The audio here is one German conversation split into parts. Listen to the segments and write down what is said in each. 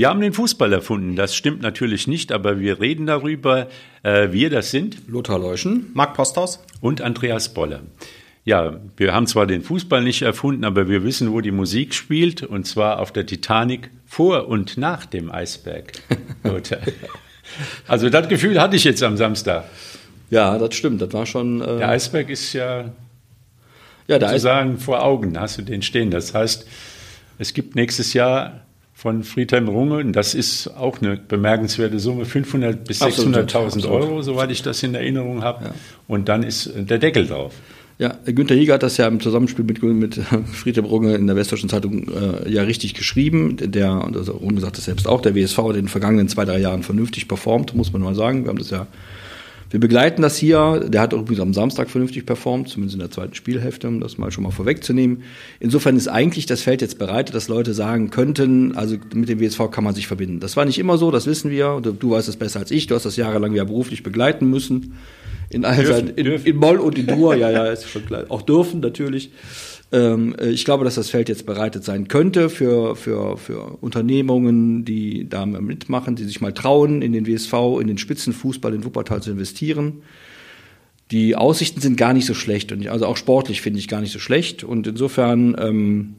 Wir haben den Fußball erfunden. Das stimmt natürlich nicht, aber wir reden darüber. Äh, wir, das sind Lothar Leuschen, Marc Posthaus und Andreas Boller. Ja, wir haben zwar den Fußball nicht erfunden, aber wir wissen, wo die Musik spielt, und zwar auf der Titanic vor und nach dem Eisberg. also das Gefühl hatte ich jetzt am Samstag. Ja, das stimmt. Das war schon. Äh der Eisberg ist ja, ja der sozusagen Eis vor Augen, hast du den stehen. Das heißt, es gibt nächstes Jahr von Friedhelm Runge, und das ist auch eine bemerkenswerte Summe, 500 bis 600.000 Euro, soweit ich das in Erinnerung habe. Ja. Und dann ist der Deckel drauf. Ja, Günther Jäger hat das ja im Zusammenspiel mit, mit Friedhelm Runge in der Westdeutschen Zeitung äh, ja richtig geschrieben. Der, und also Runge sagt das selbst auch, der WSV hat in den vergangenen zwei, drei Jahren vernünftig performt, muss man mal sagen. Wir haben das ja wir begleiten das hier. Der hat übrigens am Samstag vernünftig performt, zumindest in der zweiten Spielhälfte, um das mal schon mal vorwegzunehmen. Insofern ist eigentlich das Feld jetzt bereit, dass Leute sagen könnten, also mit dem WSV kann man sich verbinden. Das war nicht immer so, das wissen wir. Du weißt es besser als ich. Du hast das jahrelang ja beruflich begleiten müssen. In, all dürfen, in, in Moll und in Dur, ja, ja, ist schon klar. Auch dürfen natürlich. Ähm, äh, ich glaube, dass das Feld jetzt bereitet sein könnte für, für, für Unternehmungen, die da mitmachen, die sich mal trauen, in den WSV, in den Spitzenfußball in Wuppertal zu investieren. Die Aussichten sind gar nicht so schlecht und also auch sportlich finde ich gar nicht so schlecht und insofern ähm,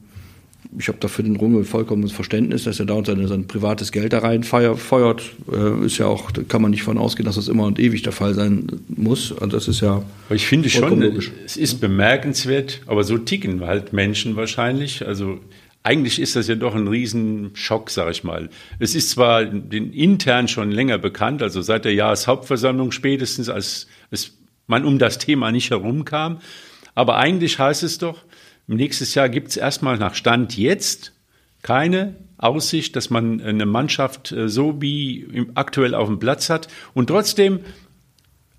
ich habe da für den Runge vollkommenes Verständnis, dass er da sein, sein privates Geld da rein feuert. Äh, ist ja auch, da kann man nicht von ausgehen, dass das immer und ewig der Fall sein muss. Und das ist ja. Aber ich finde schon, logisch. es ist bemerkenswert, aber so ticken halt Menschen wahrscheinlich. Also eigentlich ist das ja doch ein Riesenschock, sag ich mal. Es ist zwar den intern schon länger bekannt, also seit der Jahreshauptversammlung spätestens, als es, man um das Thema nicht herumkam. Aber eigentlich heißt es doch, Nächstes Jahr gibt es erstmal nach Stand jetzt keine Aussicht, dass man eine Mannschaft äh, so wie aktuell auf dem Platz hat. Und trotzdem,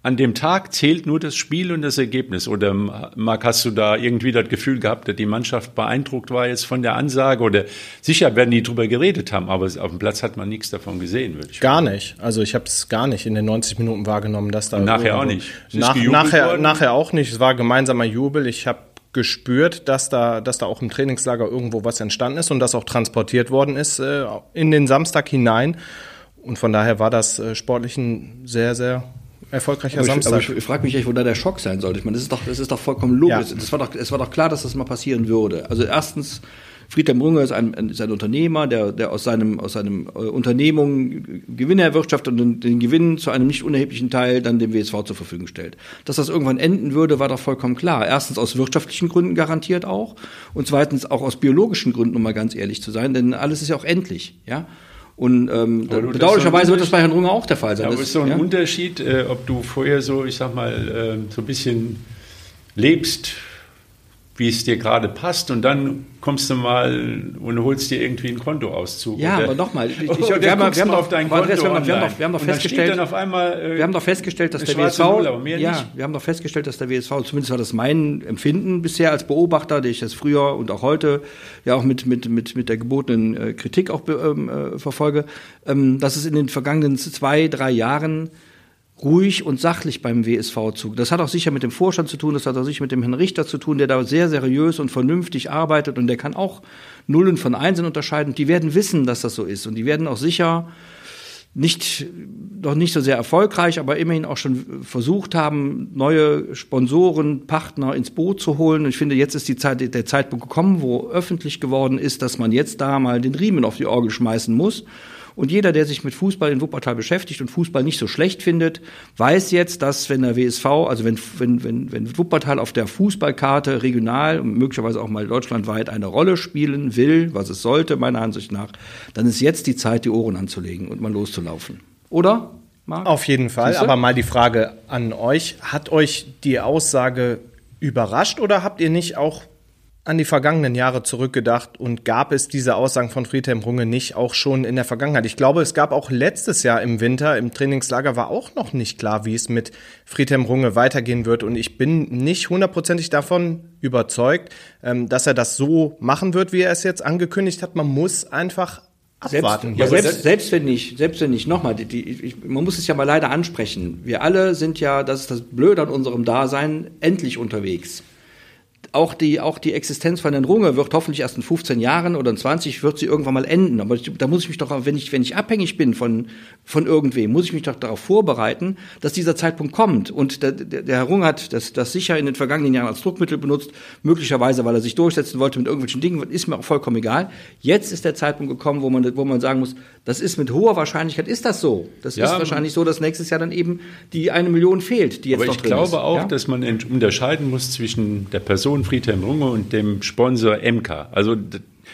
an dem Tag zählt nur das Spiel und das Ergebnis. Oder Marc, hast du da irgendwie das Gefühl gehabt, dass die Mannschaft beeindruckt war jetzt von der Ansage? Oder sicher werden die drüber geredet haben, aber auf dem Platz hat man nichts davon gesehen, würde ich Gar nicht. Also ich habe es gar nicht in den 90 Minuten wahrgenommen, dass da. Nachher auch nicht. Nach, nachher, nachher auch nicht. Es war gemeinsamer Jubel. Ich habe gespürt, dass da, dass da auch im Trainingslager irgendwo was entstanden ist und das auch transportiert worden ist äh, in den Samstag hinein. Und von daher war das äh, sportlich ein sehr, sehr erfolgreicher aber Samstag. Ich, aber ich, frage mich echt, wo da der Schock sein sollte. Ich meine, das ist doch, das ist doch vollkommen logisch. Ja. Das war doch, es war doch klar, dass das mal passieren würde. Also erstens Friedhelm Runge ist ein, ist ein Unternehmer, der, der aus seinem, aus seinem äh, Unternehmung Gewinne erwirtschaftet und den, den Gewinn zu einem nicht unerheblichen Teil dann dem WSV zur Verfügung stellt. Dass das irgendwann enden würde, war doch vollkommen klar. Erstens aus wirtschaftlichen Gründen garantiert auch und zweitens auch aus biologischen Gründen, um mal ganz ehrlich zu sein, denn alles ist ja auch endlich, ja. Und ähm, bedauerlicherweise wird das bei Herrn Runge auch der Fall sein. Aber es ist so ein ja? Unterschied, äh, ob du vorher so, ich sag mal, äh, so ein bisschen lebst wie es dir gerade passt und dann kommst du mal und holst dir irgendwie einen Kontoauszug. Ja, oder, aber nochmal, wir, wir, haben, wir haben doch, festgestellt, einmal, äh, wir haben doch festgestellt, dass der WSV, Null, ja, nicht. wir haben doch festgestellt, dass der WSV, zumindest war das mein Empfinden bisher als Beobachter, der ich das früher und auch heute ja auch mit mit mit mit der gebotenen äh, Kritik auch ähm, äh, verfolge, ähm, dass es in den vergangenen zwei drei Jahren ruhig und sachlich beim WSV zu. Das hat auch sicher mit dem Vorstand zu tun, das hat auch sicher mit dem Herrn Richter zu tun, der da sehr seriös und vernünftig arbeitet und der kann auch Nullen von Einsen unterscheiden. Die werden wissen, dass das so ist und die werden auch sicher nicht, noch nicht so sehr erfolgreich, aber immerhin auch schon versucht haben, neue Sponsoren, Partner ins Boot zu holen. Und ich finde, jetzt ist die Zeit, der Zeitpunkt gekommen, wo öffentlich geworden ist, dass man jetzt da mal den Riemen auf die Orgel schmeißen muss und jeder, der sich mit Fußball in Wuppertal beschäftigt und Fußball nicht so schlecht findet, weiß jetzt, dass wenn der WSV, also wenn, wenn, wenn, wenn Wuppertal auf der Fußballkarte regional und möglicherweise auch mal deutschlandweit eine Rolle spielen will, was es sollte, meiner Ansicht nach, dann ist jetzt die Zeit, die Ohren anzulegen und mal loszulaufen. Oder? Marc? Auf jeden Fall. Aber mal die Frage an euch. Hat euch die Aussage überrascht oder habt ihr nicht auch an die vergangenen Jahre zurückgedacht und gab es diese Aussagen von Friedhelm Runge nicht auch schon in der Vergangenheit? Ich glaube, es gab auch letztes Jahr im Winter im Trainingslager war auch noch nicht klar, wie es mit Friedhelm Runge weitergehen wird und ich bin nicht hundertprozentig davon überzeugt, ähm, dass er das so machen wird, wie er es jetzt angekündigt hat. Man muss einfach abwarten. Selbst, ja, selbst, selbst wenn nicht, selbst wenn nicht, nochmal, die, die, man muss es ja mal leider ansprechen. Wir alle sind ja, das ist das Blöde an unserem Dasein, endlich unterwegs auch die, auch die Existenz von Herrn Runge wird hoffentlich erst in 15 Jahren oder in 20 wird sie irgendwann mal enden. Aber ich, da muss ich mich doch, wenn ich, wenn ich abhängig bin von, von irgendwem, muss ich mich doch darauf vorbereiten, dass dieser Zeitpunkt kommt. Und der, der, der Herr Runge hat das, das sicher in den vergangenen Jahren als Druckmittel benutzt, möglicherweise, weil er sich durchsetzen wollte mit irgendwelchen Dingen, ist mir auch vollkommen egal. Jetzt ist der Zeitpunkt gekommen, wo man, wo man sagen muss, das ist mit hoher Wahrscheinlichkeit, ist das so. Das ja, ist wahrscheinlich so, dass nächstes Jahr dann eben die eine Million fehlt, die jetzt aber noch drin ist. Ich glaube auch, ja? dass man unterscheiden muss zwischen der Person Friedhelm Runge und dem Sponsor MK. Also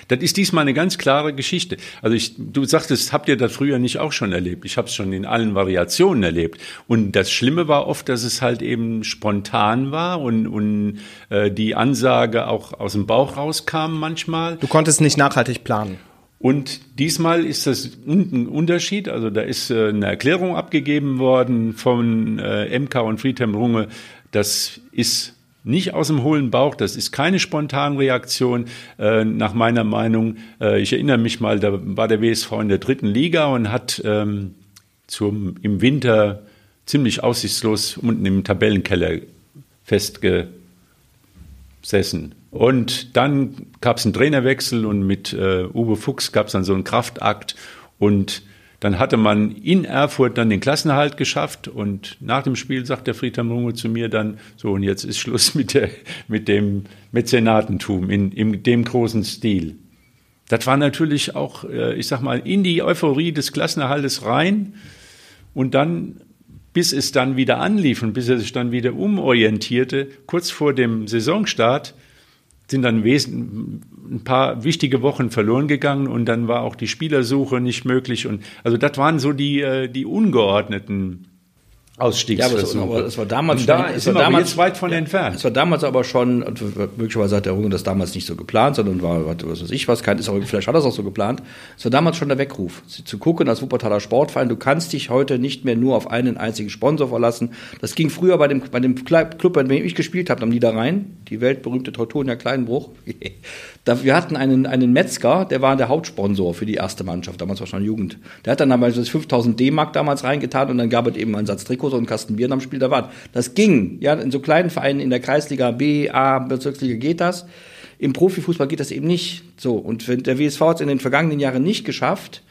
das ist diesmal eine ganz klare Geschichte. Also ich, du sagtest, habt ihr das früher nicht auch schon erlebt? Ich habe es schon in allen Variationen erlebt. Und das Schlimme war oft, dass es halt eben spontan war und, und äh, die Ansage auch aus dem Bauch rauskam manchmal. Du konntest nicht nachhaltig planen. Und diesmal ist das ein Unterschied. Also da ist äh, eine Erklärung abgegeben worden von äh, MK und Friedhelm Runge. Das ist nicht aus dem hohlen Bauch, das ist keine Spontanreaktion äh, nach meiner Meinung. Äh, ich erinnere mich mal, da war der WSV in der dritten Liga und hat ähm, zum, im Winter ziemlich aussichtslos unten im Tabellenkeller festgesessen. Und dann gab es einen Trainerwechsel und mit äh, Uwe Fuchs gab es dann so einen Kraftakt und dann hatte man in Erfurt dann den Klassenerhalt geschafft und nach dem Spiel sagt der Friedhelm Runge zu mir dann, so und jetzt ist Schluss mit, der, mit dem Mäzenatentum in, in dem großen Stil. Das war natürlich auch, äh, ich sag mal, in die Euphorie des Klassenerhaltes rein und dann, bis es dann wieder anlief und bis er sich dann wieder umorientierte, kurz vor dem Saisonstart, sind dann ein paar wichtige Wochen verloren gegangen und dann war auch die Spielersuche nicht möglich. Und also das waren so die äh, die ungeordneten Ausstiegsversuche. Ja, aber es war damals da schon, sind wir damals, jetzt weit von ja, entfernt. Es war damals aber schon, möglicherweise hat der Runge das damals nicht so geplant, sondern war, was weiß ich was, kein, ist auch, vielleicht hat er es auch so geplant. Es war damals schon der Weckruf, zu gucken als Wuppertaler Sportverein, du kannst dich heute nicht mehr nur auf einen einzigen Sponsor verlassen. Das ging früher bei dem, bei dem Club, bei dem ich gespielt habe, am Niederrhein, die weltberühmte Teutonia Kleinbruch. wir hatten einen, einen Metzger, der war der Hauptsponsor für die erste Mannschaft, damals war schon Jugend. Der hat dann damals 5000 D-Mark damals reingetan und dann gab es eben einen Satz Trikots und einen Kasten Bier am Spiel der Wart. Das ging, ja, in so kleinen Vereinen in der Kreisliga B, A, Bezirksliga geht das. Im Profifußball geht das eben nicht so. Und der WSV hat es in den vergangenen Jahren nicht geschafft,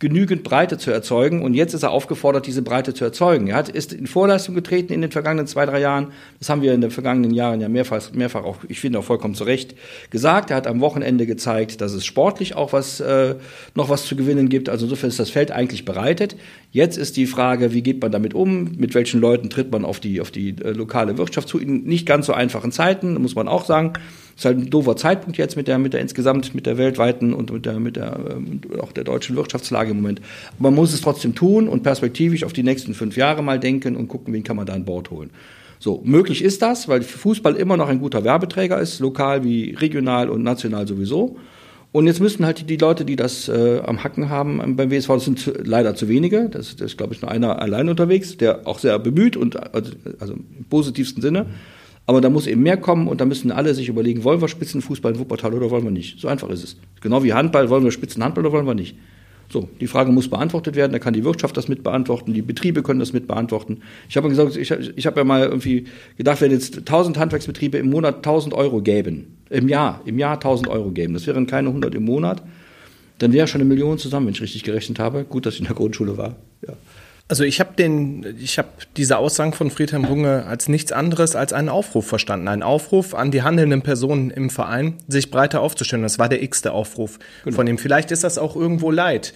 genügend Breite zu erzeugen. Und jetzt ist er aufgefordert, diese Breite zu erzeugen. Er hat, ist in Vorleistung getreten in den vergangenen zwei, drei Jahren. Das haben wir in den vergangenen Jahren ja mehrfach, mehrfach auch, ich finde auch vollkommen zu Recht, gesagt. Er hat am Wochenende gezeigt, dass es sportlich auch was, äh, noch was zu gewinnen gibt. Also insofern ist das Feld eigentlich bereitet. Jetzt ist die Frage, wie geht man damit um? Mit welchen Leuten tritt man auf die, auf die äh, lokale Wirtschaft zu? In nicht ganz so einfachen Zeiten, muss man auch sagen. Ist halt ein doofer Zeitpunkt jetzt mit der, mit der insgesamt, mit der weltweiten und mit der, mit der, äh, auch der deutschen Wirtschaftslage im Moment. Aber man muss es trotzdem tun und perspektivisch auf die nächsten fünf Jahre mal denken und gucken, wen kann man da an Bord holen. So, möglich ist das, weil Fußball immer noch ein guter Werbeträger ist, lokal wie regional und national sowieso. Und jetzt müssten halt die Leute, die das äh, am Hacken haben beim WSV, das sind zu, leider zu wenige, das, das ist, glaube ich, nur einer allein unterwegs, der auch sehr bemüht und also, also im positivsten Sinne. Mhm aber da muss eben mehr kommen und da müssen alle sich überlegen, wollen wir Spitzenfußball in Wuppertal oder wollen wir nicht? So einfach ist es. Genau wie Handball, wollen wir Spitzenhandball oder wollen wir nicht? So, die Frage muss beantwortet werden, da kann die Wirtschaft das mit beantworten, die Betriebe können das mit beantworten. Ich habe gesagt, ich, habe ja mal irgendwie gedacht, wenn jetzt 1000 Handwerksbetriebe im Monat 1000 Euro gäben, im Jahr, im Jahr 1000 Euro gäben, das wären keine 100 im Monat, dann wäre schon eine Million zusammen, wenn ich richtig gerechnet habe. Gut, dass ich in der Grundschule war. Ja. Also ich habe den, ich habe diese Aussagen von Friedhelm Runge als nichts anderes als einen Aufruf verstanden. Ein Aufruf an die handelnden Personen im Verein, sich breiter aufzustellen. Das war der x-te Aufruf genau. von ihm. Vielleicht ist das auch irgendwo leid,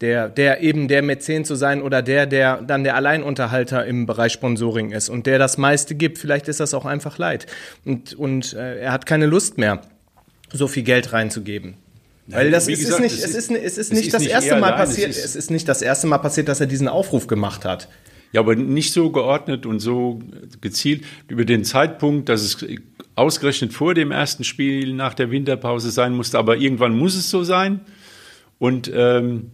der, der eben der Mäzen zu sein oder der, der dann der Alleinunterhalter im Bereich Sponsoring ist und der das meiste gibt. Vielleicht ist das auch einfach leid. Und, und äh, er hat keine Lust mehr, so viel Geld reinzugeben. Weil das ist, gesagt, nicht, es ist, es ist nicht das nicht erste Mal passiert. Es ist, es ist nicht das erste Mal passiert, dass er diesen Aufruf gemacht hat. Ja, aber nicht so geordnet und so gezielt über den Zeitpunkt, dass es ausgerechnet vor dem ersten Spiel nach der Winterpause sein musste. Aber irgendwann muss es so sein. Und ähm,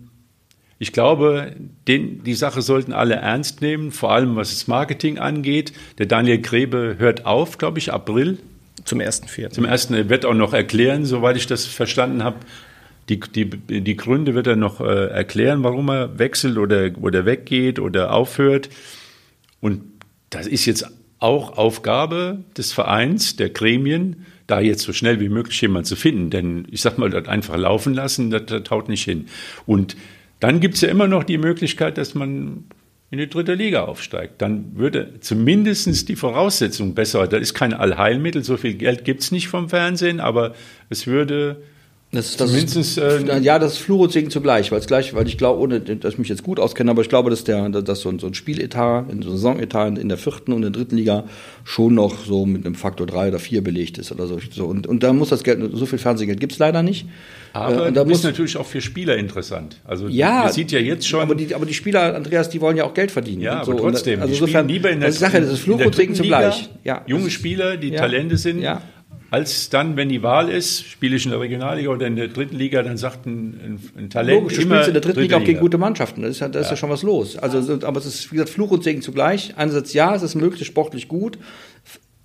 ich glaube, den, die Sache sollten alle ernst nehmen, vor allem was das Marketing angeht. Der Daniel Grebe hört auf, glaube ich, April zum ersten Vierten. Zum ersten, er wird auch noch erklären, soweit ich das verstanden habe. Die, die, die Gründe wird er noch äh, erklären, warum er wechselt oder, oder weggeht oder aufhört. Und das ist jetzt auch Aufgabe des Vereins, der Gremien, da jetzt so schnell wie möglich jemand zu finden. Denn ich sag mal, das einfach laufen lassen, das, das haut nicht hin. Und dann gibt es ja immer noch die Möglichkeit, dass man in die dritte Liga aufsteigt. Dann würde zumindest die Voraussetzung besser. Das ist kein Allheilmittel, so viel Geld gibt es nicht vom Fernsehen, aber es würde das, das Zumindest, äh, ja, das ist Segen zugleich, weil es gleich, weil ich glaube, ohne dass ich mich jetzt gut auskenne, aber ich glaube, dass der, dass so ein, so ein Spieletat, so ein Saisonetat in der vierten und der dritten Liga schon noch so mit einem Faktor drei oder vier belegt ist oder so. so. Und, und da muss das Geld, so viel Fernsehgeld gibt es leider nicht. Aber äh, da muss natürlich auch für Spieler interessant. Also ja, man sieht ja jetzt schon. Aber die, aber die Spieler, Andreas, die wollen ja auch Geld verdienen. Ja, so. aber trotzdem. Und, also insofern, lieber in der, das ist Sache, das ist Fluch und Segen zugleich. Ja, junge Spieler, die ja, Talente sind. Ja als dann, wenn die Wahl ist, spiele ich in der Regionalliga oder in der dritten Liga, dann sagt ein, ein, ein Talent Logisch, du spielst in der dritten Liga auch gegen gute Mannschaften. Da ist, ja, da ist ja. ja schon was los. Also, aber es ist, wie gesagt, Fluch und Segen zugleich. Einerseits ja, es ist möglich, sportlich gut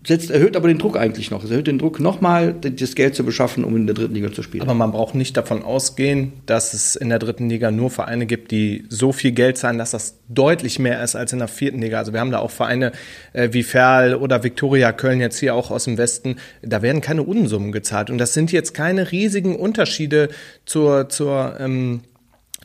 setzt, erhöht aber den Druck eigentlich noch. Es erhöht den Druck nochmal, das Geld zu beschaffen, um in der dritten Liga zu spielen. Aber man braucht nicht davon ausgehen, dass es in der dritten Liga nur Vereine gibt, die so viel Geld zahlen, dass das deutlich mehr ist als in der vierten Liga. Also wir haben da auch Vereine äh, wie Ferl oder Viktoria Köln jetzt hier auch aus dem Westen. Da werden keine Unsummen gezahlt. Und das sind jetzt keine riesigen Unterschiede zur, zur, ähm,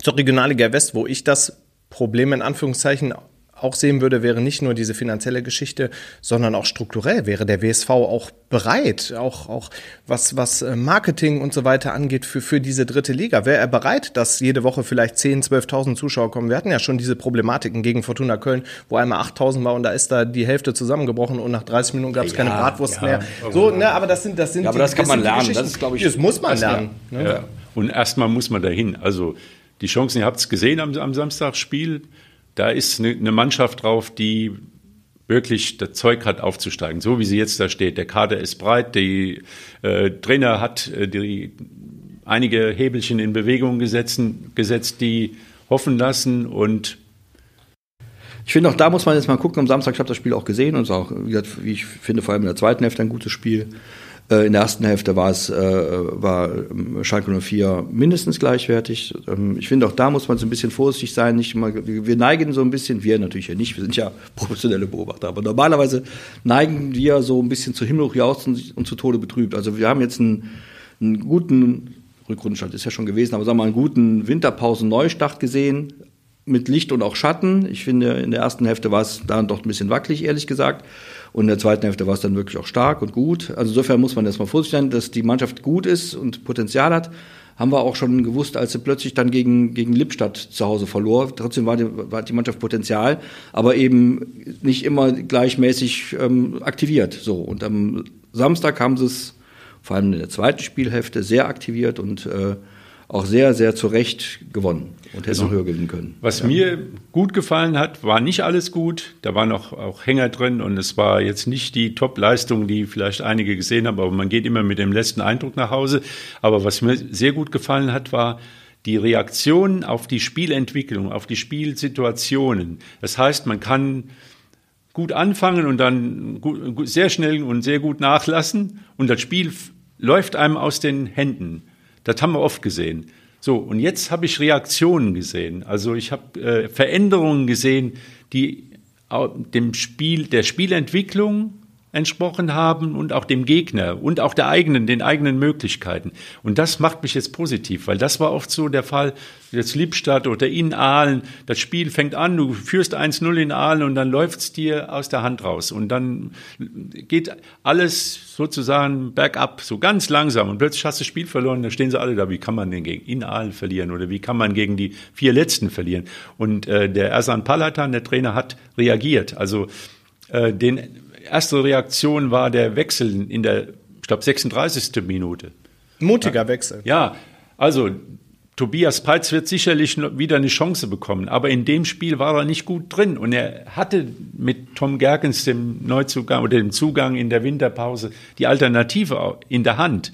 zur Regionalliga West, wo ich das Problem in Anführungszeichen auch sehen würde, wäre nicht nur diese finanzielle Geschichte, sondern auch strukturell wäre der WSV auch bereit, auch, auch was, was äh, Marketing und so weiter angeht für, für diese dritte Liga. Wäre er bereit, dass jede Woche vielleicht 10.000, 12.000 Zuschauer kommen? Wir hatten ja schon diese Problematiken gegen Fortuna Köln, wo einmal 8.000 war und da ist da die Hälfte zusammengebrochen und nach 30 Minuten gab es ja, keine Bratwurst ja, mehr. So, ne, aber das sind, das sind ja, aber die, das kann man lernen. Das ist, glaube ich, das muss man lernen. Ne? Ja. Und erstmal muss man dahin. Also die Chancen, ihr habt es gesehen am, am Samstagsspiel, da ist eine, Mannschaft drauf, die wirklich das Zeug hat aufzusteigen, so wie sie jetzt da steht. Der Kader ist breit, der äh, Trainer hat äh, die, einige Hebelchen in Bewegung gesetzt, gesetzt, die hoffen lassen und ich finde auch da muss man jetzt mal gucken. Am Samstag, ich habe das Spiel auch gesehen und es auch, wie ich finde, vor allem in der zweiten Hälfte ein gutes Spiel. Äh, in der ersten Hälfte war es, äh, war ähm, Schalke 04 mindestens gleichwertig. Ähm, ich finde auch da muss man so ein bisschen vorsichtig sein. Nicht immer, wir neigen so ein bisschen, wir natürlich ja nicht, wir sind ja professionelle Beobachter, aber normalerweise neigen wir so ein bisschen zu Himmel hochjauchzen und zu Tode betrübt. Also wir haben jetzt einen, einen guten Rückrundenstart ist ja schon gewesen, aber sagen wir mal einen guten Winterpausen-Neustart gesehen mit Licht und auch Schatten. Ich finde, in der ersten Hälfte war es dann doch ein bisschen wackelig, ehrlich gesagt. Und in der zweiten Hälfte war es dann wirklich auch stark und gut. Also insofern muss man erstmal vorsichtig sein, dass die Mannschaft gut ist und Potenzial hat. Haben wir auch schon gewusst, als sie plötzlich dann gegen, gegen Lippstadt zu Hause verlor. Trotzdem war die, war die Mannschaft Potenzial, aber eben nicht immer gleichmäßig ähm, aktiviert. So. Und am Samstag haben sie es vor allem in der zweiten Spielhälfte sehr aktiviert und äh, auch sehr, sehr zu Recht gewonnen und hätte also, noch höher gewinnen können. Was ja. mir gut gefallen hat, war nicht alles gut. Da waren noch auch Hänger drin und es war jetzt nicht die Top-Leistung, die vielleicht einige gesehen haben, aber man geht immer mit dem letzten Eindruck nach Hause. Aber was mir sehr gut gefallen hat, war, die Reaktion auf die Spielentwicklung, auf die Spielsituationen. Das heißt, man kann gut anfangen und dann gut, sehr schnell und sehr gut nachlassen und das Spiel läuft einem aus den Händen. Das haben wir oft gesehen. So, und jetzt habe ich Reaktionen gesehen. Also ich habe äh, Veränderungen gesehen, die dem Spiel, der Spielentwicklung entsprochen haben und auch dem Gegner und auch der eigenen, den eigenen Möglichkeiten. Und das macht mich jetzt positiv, weil das war oft so der Fall, jetzt Liebstadt oder in Aalen, das Spiel fängt an, du führst 1-0 in Aalen und dann läuft's dir aus der Hand raus und dann geht alles sozusagen bergab, so ganz langsam und plötzlich hast du das Spiel verloren, da stehen sie alle da, wie kann man denn gegen in Aalen verlieren oder wie kann man gegen die vier Letzten verlieren? Und äh, der Ersan Palatan, der Trainer, hat reagiert, also äh, den erste Reaktion war der Wechsel in der, ich glaube, 36. Minute. Mutiger Wechsel. Ja, also Tobias Peitz wird sicherlich wieder eine Chance bekommen, aber in dem Spiel war er nicht gut drin und er hatte mit Tom Gerkens dem Neuzugang oder dem Zugang in der Winterpause die Alternative in der Hand.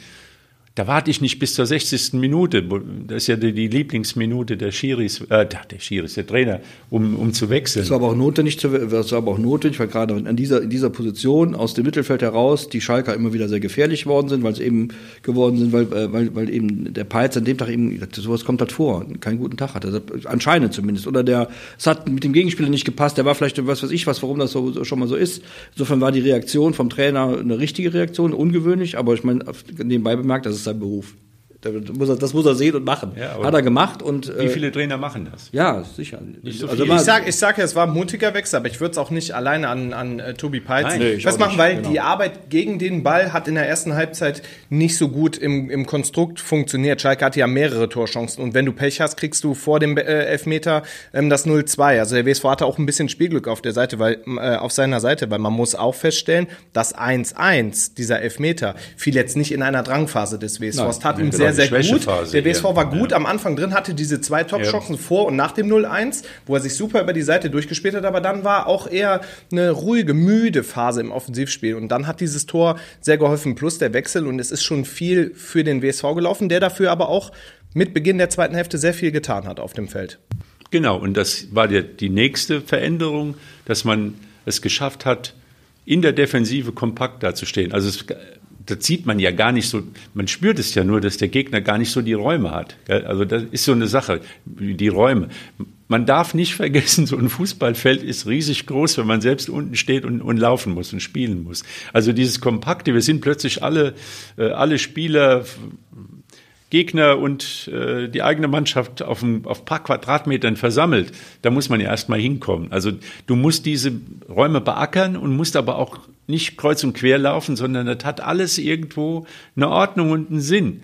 Da warte ich nicht bis zur 60. Minute. Das ist ja die, die Lieblingsminute der Schiris, äh, der Schiris, der Trainer, um, um zu wechseln. Das war aber auch notwendig, das war aber auch notwendig, weil gerade an dieser, in dieser Position aus dem Mittelfeld heraus die Schalker immer wieder sehr gefährlich worden sind, weil es eben geworden sind, weil, äh, weil, weil eben der Peitz an dem Tag eben, sowas kommt halt vor, keinen guten Tag hatte. Anscheinend zumindest. Oder der, es hat mit dem Gegenspieler nicht gepasst, der war vielleicht, was weiß ich was, warum das so, so schon mal so ist. Insofern war die Reaktion vom Trainer eine richtige Reaktion, ungewöhnlich, aber ich meine, nebenbei bemerkt, dass es sein Beruf. Muss er, das muss er sehen und machen. Ja, Hat er gemacht und. Äh, wie viele Trainer machen das? Ja, sicher. So also ich sage ich sag ja, es war ein mutiger Wechsel, aber ich würde es auch nicht alleine an, an uh, Tobi Peitz nee, festmachen, weil genau. die Arbeit gegen den Ball hat in der ersten Halbzeit nicht so gut im, im Konstrukt funktioniert. Schalke hatte ja mehrere Torchancen und wenn du Pech hast, kriegst du vor dem äh, Elfmeter ähm, das 0-2. Also der WSV hatte auch ein bisschen Spielglück auf der Seite, weil äh, auf seiner Seite, weil man muss auch feststellen, das 1-1, dieser Elfmeter, fiel jetzt nicht in einer Drangphase des WSV. Nein, tat ihm sehr sehr, gut. Der WSV war gut ja. am Anfang drin, hatte diese zwei Top-Chancen ja. vor und nach dem 0-1, wo er sich super über die Seite durchgespielt hat, aber dann war auch eher eine ruhige, müde Phase im Offensivspiel. Und dann hat dieses Tor sehr geholfen, plus der Wechsel. Und es ist schon viel für den WSV gelaufen, der dafür aber auch mit Beginn der zweiten Hälfte sehr viel getan hat auf dem Feld. Genau, und das war die, die nächste Veränderung, dass man es geschafft hat, in der Defensive kompakt dazustehen. Also es das sieht man ja gar nicht so, man spürt es ja nur, dass der Gegner gar nicht so die Räume hat. Also das ist so eine Sache, die Räume. Man darf nicht vergessen, so ein Fußballfeld ist riesig groß, wenn man selbst unten steht und, und laufen muss und spielen muss. Also dieses Kompakte, wir sind plötzlich alle, äh, alle Spieler, Gegner und äh, die eigene Mannschaft auf ein auf paar Quadratmetern versammelt, da muss man ja erstmal hinkommen. Also du musst diese Räume beackern und musst aber auch nicht kreuz und quer laufen, sondern das hat alles irgendwo eine Ordnung und einen Sinn.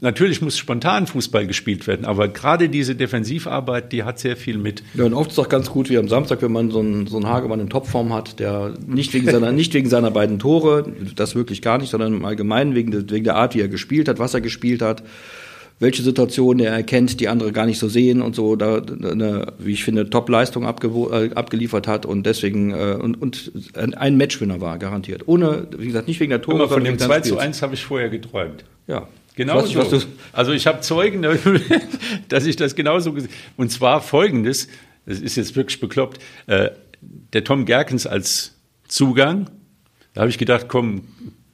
Natürlich muss spontan Fußball gespielt werden, aber gerade diese Defensivarbeit, die hat sehr viel mit. Ja, und oft ist es auch ganz gut wie am Samstag, wenn man so einen, so einen Hagemann in Topform hat, der nicht wegen seiner, nicht wegen seiner beiden Tore, das wirklich gar nicht, sondern im Allgemeinen wegen, wegen der Art, wie er gespielt hat, was er gespielt hat, welche Situationen er erkennt, die andere gar nicht so sehen und so, da eine, wie ich finde, Top-Leistung äh, abgeliefert hat und deswegen äh, und, und ein Matchwinner war, garantiert. Ohne, wie gesagt, nicht wegen der Tore. Aber von dem 2 zu 1 habe ich vorher geträumt. Ja. Genau was, so. Was also ich habe Zeugen, dass ich das genauso gesehen Und zwar folgendes, das ist jetzt wirklich bekloppt, äh, der Tom Gerkens als Zugang, da habe ich gedacht, komm,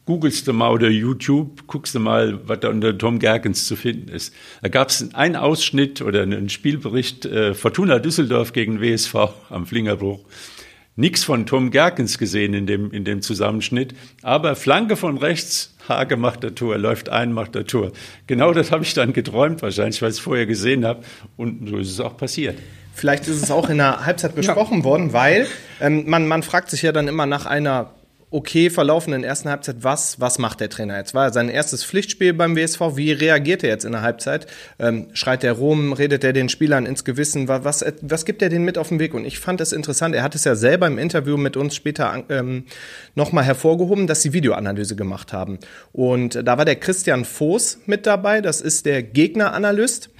googelst du mal oder YouTube, guckst du mal, was da unter Tom Gerkens zu finden ist. Da gab es einen Ausschnitt oder einen Spielbericht äh, Fortuna Düsseldorf gegen WSV am Flingerbruch. Nix von Tom Gerkens gesehen in dem, in dem Zusammenschnitt, aber Flanke von rechts, Hage macht der Tor, läuft ein, macht der Tor. Genau das habe ich dann geträumt wahrscheinlich, weil ich es vorher gesehen habe und so ist es auch passiert. Vielleicht ist es auch in der Halbzeit besprochen ja. worden, weil ähm, man, man fragt sich ja dann immer nach einer okay verlaufenden ersten Halbzeit, was, was macht der Trainer jetzt? War sein erstes Pflichtspiel beim WSV? Wie reagiert er jetzt in der Halbzeit? Ähm, schreit er rum? Redet er den Spielern ins Gewissen? Was, was gibt er denen mit auf den Weg? Und ich fand es interessant. Er hat es ja selber im Interview mit uns später ähm, nochmal hervorgehoben, dass sie Videoanalyse gemacht haben. Und da war der Christian Voß mit dabei. Das ist der Gegneranalyst.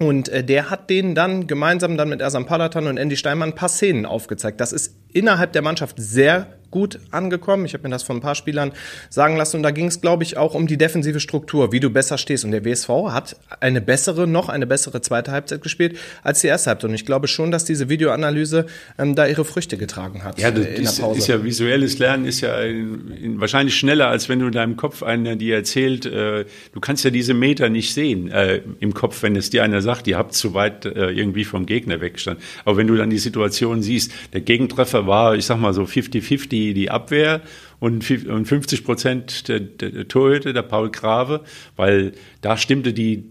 Und äh, der hat denen dann gemeinsam dann mit Ersan Palatan und Andy Steinmann ein paar Szenen aufgezeigt. Das ist innerhalb der Mannschaft sehr gut angekommen. Ich habe mir das von ein paar Spielern sagen lassen und da ging es, glaube ich, auch um die defensive Struktur, wie du besser stehst. Und der WSV hat eine bessere, noch eine bessere zweite Halbzeit gespielt als die erste Halbzeit. Und ich glaube schon, dass diese Videoanalyse ähm, da ihre Früchte getragen hat. Ja, das in ist, ist, ja visuelles Lernen ist ja in, in, wahrscheinlich schneller, als wenn du in deinem Kopf einer dir erzählt, äh, du kannst ja diese Meter nicht sehen äh, im Kopf, wenn es dir einer sagt, ihr habt zu weit äh, irgendwie vom Gegner weggestanden. Aber wenn du dann die Situation siehst, der Gegentreffer war, ich sag mal so 50-50 die, die Abwehr und 50 Prozent der, der Torhüter, der Paul Grave, weil da stimmte die,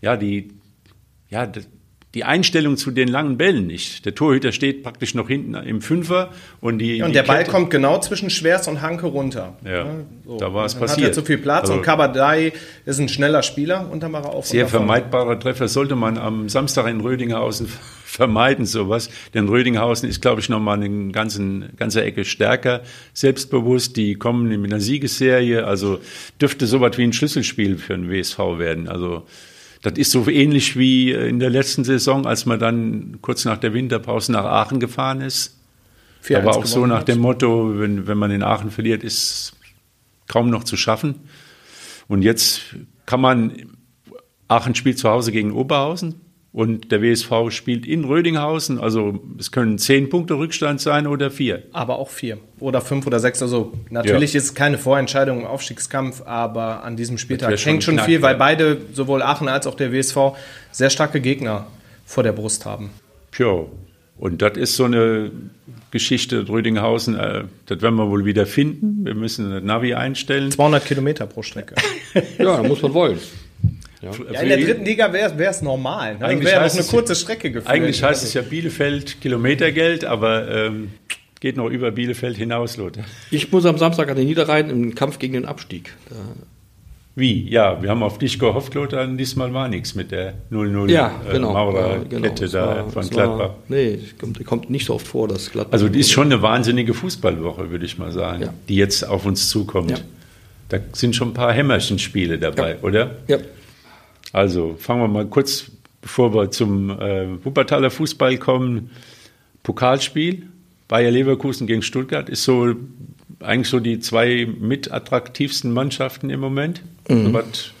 ja, die, ja, die Einstellung zu den langen Bällen nicht. Der Torhüter steht praktisch noch hinten im Fünfer und die. Ja, und die der Ball Kette. kommt genau zwischen Schwers und Hanke runter. Ja, so. da war es passiert. Hat er zu viel Platz also, und Kabadai ist ein schneller Spieler und dann war er auf. Sehr vermeidbarer Treffer sollte man am Samstag in Rödinghausen vermeiden, sowas. Denn Rödinghausen ist, glaube ich, nochmal eine ganzen, ganze Ecke stärker selbstbewusst. Die kommen in einer Siegesserie. Also dürfte sowas wie ein Schlüsselspiel für den WSV werden. Also das ist so ähnlich wie in der letzten Saison, als man dann kurz nach der Winterpause nach Aachen gefahren ist. Aber auch so nach dem Motto, wenn, wenn man in Aachen verliert, ist kaum noch zu schaffen. Und jetzt kann man, Aachen spielt zu Hause gegen Oberhausen und der WSV spielt in Rödinghausen. Also es können zehn Punkte Rückstand sein oder vier. Aber auch vier oder fünf oder sechs. Also natürlich ja. ist es keine Vorentscheidung im Aufstiegskampf, aber an diesem Spieltag hängt schon knack, viel, weil beide, sowohl Aachen als auch der WSV, sehr starke Gegner vor der Brust haben. Ja, und das ist so eine Geschichte, Rödinghausen, äh, das werden wir wohl wieder finden. Wir müssen ein Navi einstellen. 200 Kilometer pro Strecke. ja, da muss man wollen. Ja. ja in der dritten Liga wäre es normal. Ne? Eigentlich wäre noch eine kurze Strecke geführt. Eigentlich heißt es ja Bielefeld Kilometergeld, aber ähm, geht noch über Bielefeld hinaus, Lothar. Ich muss am Samstag an den Niederrhein im Kampf gegen den Abstieg. Da wie? Ja, wir haben auf dich gehofft, Lothar, und diesmal war nichts mit der 0-0 ja, genau, äh, Maurerkette genau, da war, von Gladbach. War, nee, kommt, kommt nicht so oft vor, dass Gladbach. Also, die ist schon eine wahnsinnige Fußballwoche, würde ich mal sagen, ja. die jetzt auf uns zukommt. Ja. Da sind schon ein paar Hämmerchenspiele dabei, ja. oder? Ja. Also, fangen wir mal kurz, bevor wir zum äh, Wuppertaler Fußball kommen. Pokalspiel, Bayer Leverkusen gegen Stuttgart ist so eigentlich so die zwei mit attraktivsten Mannschaften im Moment. Mhm. Was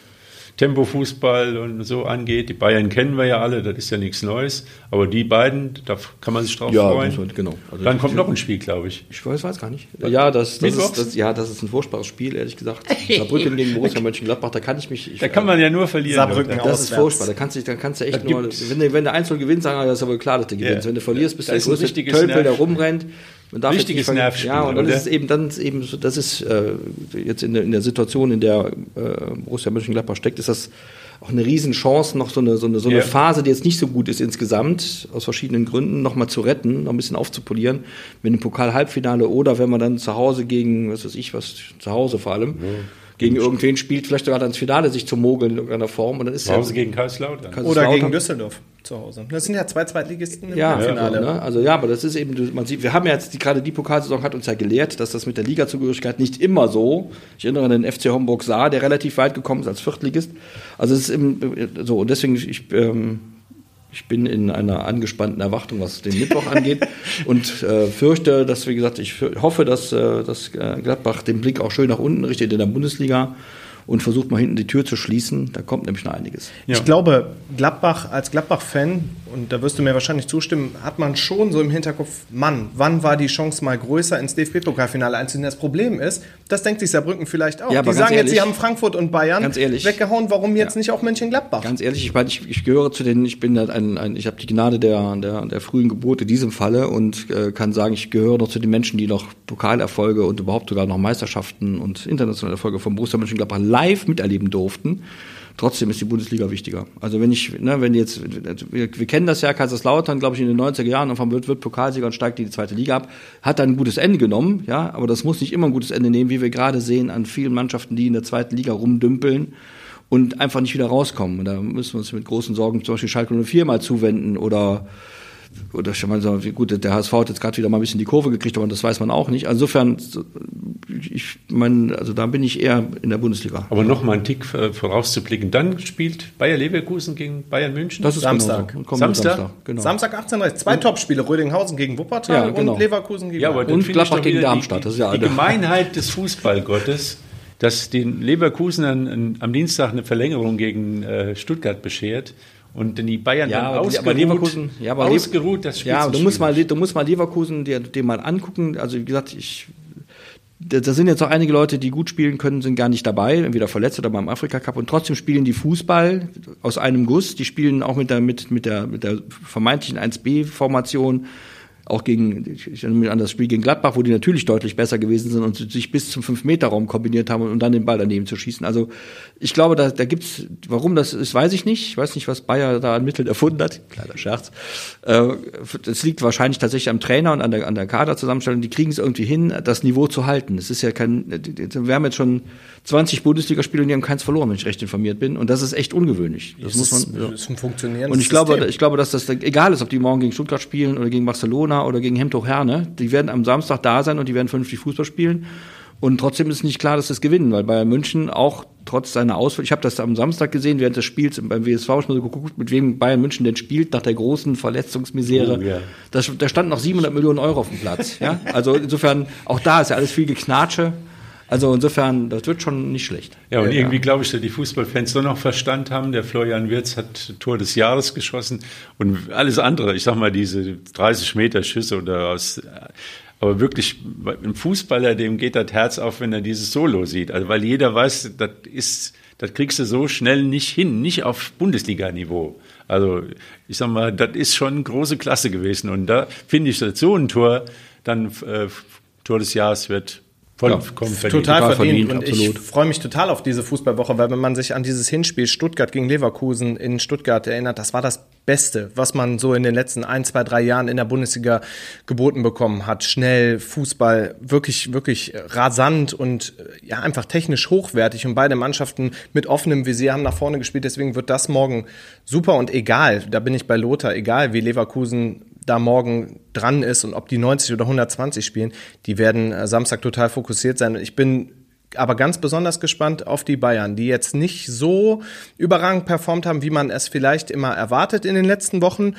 Tempofußball und so angeht. Die Bayern kennen wir ja alle, das ist ja nichts Neues. Aber die beiden, da kann man sich drauf ja, freuen. Man, genau. Also Dann kommt noch ein Spiel, glaube ich. Ich weiß, weiß gar nicht. Ja, das, das ist, das, ja, das ist ein furchtbares Spiel, ehrlich gesagt. Saarbrücken gegen Borussia Mönchengladbach, da kann ich mich. Ich, da kann man ja nur verlieren. Saarbrücken das ist furchtbar. Da kannst du, da kannst du echt nur. Wenn du, wenn du Einzel gewinnst, sagen wir, das ist aber klar, dass du gewinnst. Ja. Wenn du verlierst, bist du der größte Tölpel, der rumrennt. Man darf Wichtiges Nervspiel. Ja, und dann ist es eben, dann ist eben, das ist äh, jetzt in der, in der Situation, in der äh, Borussia Mönchengladbach steckt, ist das auch eine Riesenchance, noch so eine, so eine, so eine yeah. Phase, die jetzt nicht so gut ist insgesamt, aus verschiedenen Gründen, noch mal zu retten, noch ein bisschen aufzupolieren, mit dem Pokal-Halbfinale oder wenn man dann zu Hause gegen, was weiß ich, was, zu Hause vor allem, ja gegen irgendwen spielt, vielleicht sogar dann ins Finale sich zu mogeln in irgendeiner Form. Und dann ist zu Hause ja, gegen Kaiserslautern. Oder gegen Düsseldorf zu Hause. Das sind ja zwei Zweitligisten im ja, Finale. Ja, ne? Also ja, aber das ist eben, man sieht, wir haben ja jetzt die, gerade die Pokalsaison hat uns ja gelehrt, dass das mit der Ligazugehörigkeit nicht immer so. Ich erinnere an den FC Homburg Saar, der relativ weit gekommen ist als Viertligist. Also es ist eben, so und deswegen ich ähm, ich bin in einer angespannten Erwartung, was den Mittwoch angeht und äh, fürchte, dass, wie gesagt, ich hoffe, dass, äh, dass äh, Gladbach den Blick auch schön nach unten richtet in der Bundesliga und versucht mal hinten die Tür zu schließen. Da kommt nämlich noch einiges. Ja. Ich glaube, Gladbach als Gladbach-Fan, und da wirst du mir wahrscheinlich zustimmen, hat man schon so im Hinterkopf, Mann, wann war die Chance mal größer ins DFB-Pokalfinale einzuziehen? Das Problem ist, das denkt sich Saarbrücken vielleicht auch. Ja, die sagen ehrlich, jetzt, sie haben Frankfurt und Bayern ehrlich, weggehauen, warum jetzt ja. nicht auch Mönchengladbach? Ganz ehrlich, ich, meine, ich, ich gehöre zu den, ich bin halt ein, ein ich habe die Gnade der, der, der frühen Geburt in diesem Falle und äh, kann sagen, ich gehöre noch zu den Menschen, die noch Pokalerfolge und überhaupt sogar noch Meisterschaften und internationale Erfolge von Borussia Mönchengladbach live miterleben durften. Trotzdem ist die Bundesliga wichtiger. Also wenn ich, ne, wenn jetzt, wir, wir kennen das ja, Kaiserslautern, glaube ich, in den 90er Jahren, und wird, wird Pokalsieger und steigt in die zweite Liga ab, hat dann ein gutes Ende genommen, ja, aber das muss nicht immer ein gutes Ende nehmen, wie wir gerade sehen an vielen Mannschaften, die in der zweiten Liga rumdümpeln und einfach nicht wieder rauskommen. Und da müssen wir uns mit großen Sorgen zum Beispiel Schalke 04 mal zuwenden oder oder schon mal so, gut, der HSV hat jetzt gerade wieder mal ein bisschen die Kurve gekriegt, aber das weiß man auch nicht. Insofern, ich meine, also da bin ich eher in der Bundesliga. Aber noch mal einen Tick vorauszublicken. Dann spielt Bayer Leverkusen gegen Bayern München. Das ist Samstag. Genau Samstag. Samstag, genau. Samstag 18.30 Zwei Topspiele, Rödinghausen gegen Wuppertal ja, genau. und Leverkusen gegen ja, aber Und Gladbach gegen Darmstadt. Die, das ist ja die Gemeinheit des Fußballgottes dass den Leverkusen an, am Dienstag eine Verlängerung gegen äh, Stuttgart beschert und die Bayern ja, dann ausgeruht, aber Leverkusen, ja, aber ausgeruht das Spiel Ja, du musst, mal, du musst mal Leverkusen dir, dir mal angucken. Also wie gesagt, ich da sind jetzt auch einige Leute, die gut spielen können, sind gar nicht dabei, entweder verletzt oder beim Afrika Cup und trotzdem spielen die Fußball aus einem Guss. Die spielen auch mit der, mit, mit der, mit der vermeintlichen 1B-Formation auch gegen, ich erinnere mich an das Spiel gegen Gladbach, wo die natürlich deutlich besser gewesen sind und sich bis zum 5-Meter-Raum kombiniert haben, um dann den Ball daneben zu schießen. Also ich glaube, da, da gibt's, warum das ist, weiß ich nicht. Ich weiß nicht, was Bayer da an Mitteln erfunden hat. Kleiner Scherz. Äh, das liegt wahrscheinlich tatsächlich am Trainer und an der, an der Kaderzusammenstellung. Die kriegen es irgendwie hin, das Niveau zu halten. Es ist ja kein, wir haben jetzt schon 20 Bundesligaspiele und die haben keins verloren, wenn ich recht informiert bin. Und das ist echt ungewöhnlich. Das, das muss man. Ja. Das ist ein funktionierendes Und ich glaube, ich glaube, dass das egal ist, ob die morgen gegen Stuttgart spielen oder gegen Barcelona oder gegen Hemdhoch Herne. Die werden am Samstag da sein und die werden vernünftig Fußball spielen. Und trotzdem ist nicht klar, dass das gewinnen, weil Bayern München auch trotz seiner Auswahl, ich habe das am Samstag gesehen, während des Spiels beim WSV, ich habe so geguckt, mit wem Bayern München denn spielt, nach der großen Verletzungsmisere. Oh, yeah. da, da standen noch 700 Millionen Euro auf dem Platz. ja? Also insofern, auch da ist ja alles viel Geknatsche. Also insofern, das wird schon nicht schlecht. Ja, und ja, irgendwie glaube ich, dass die Fußballfans doch noch Verstand haben. Der Florian Wirz hat Tor des Jahres geschossen und alles andere, ich sag mal, diese 30 Meter Schüsse oder aus aber wirklich, ein Fußballer, dem geht das Herz auf, wenn er dieses Solo sieht. Also, weil jeder weiß, das ist, das kriegst du so schnell nicht hin, nicht auf Bundesliga-Niveau. Also, ich sag mal, das ist schon große Klasse gewesen. Und da finde ich, dass so ein Tor dann äh, Tor des Jahres wird Vollkommen ja, verdient. Total, verdient. verdient. Und absolut. ich freue mich total auf diese Fußballwoche, weil wenn man sich an dieses Hinspiel Stuttgart gegen Leverkusen in Stuttgart erinnert, das war das Beste, was man so in den letzten ein, zwei, drei Jahren in der Bundesliga geboten bekommen hat. Schnell, Fußball, wirklich, wirklich rasant und äh, ja, einfach technisch hochwertig. Und beide Mannschaften mit offenem Visier haben nach vorne gespielt. Deswegen wird das morgen super und egal, da bin ich bei Lothar, egal wie Leverkusen da morgen dran ist und ob die 90 oder 120 spielen, die werden äh, Samstag total fokussiert sein. Ich bin aber ganz besonders gespannt auf die Bayern, die jetzt nicht so überragend performt haben, wie man es vielleicht immer erwartet in den letzten Wochen.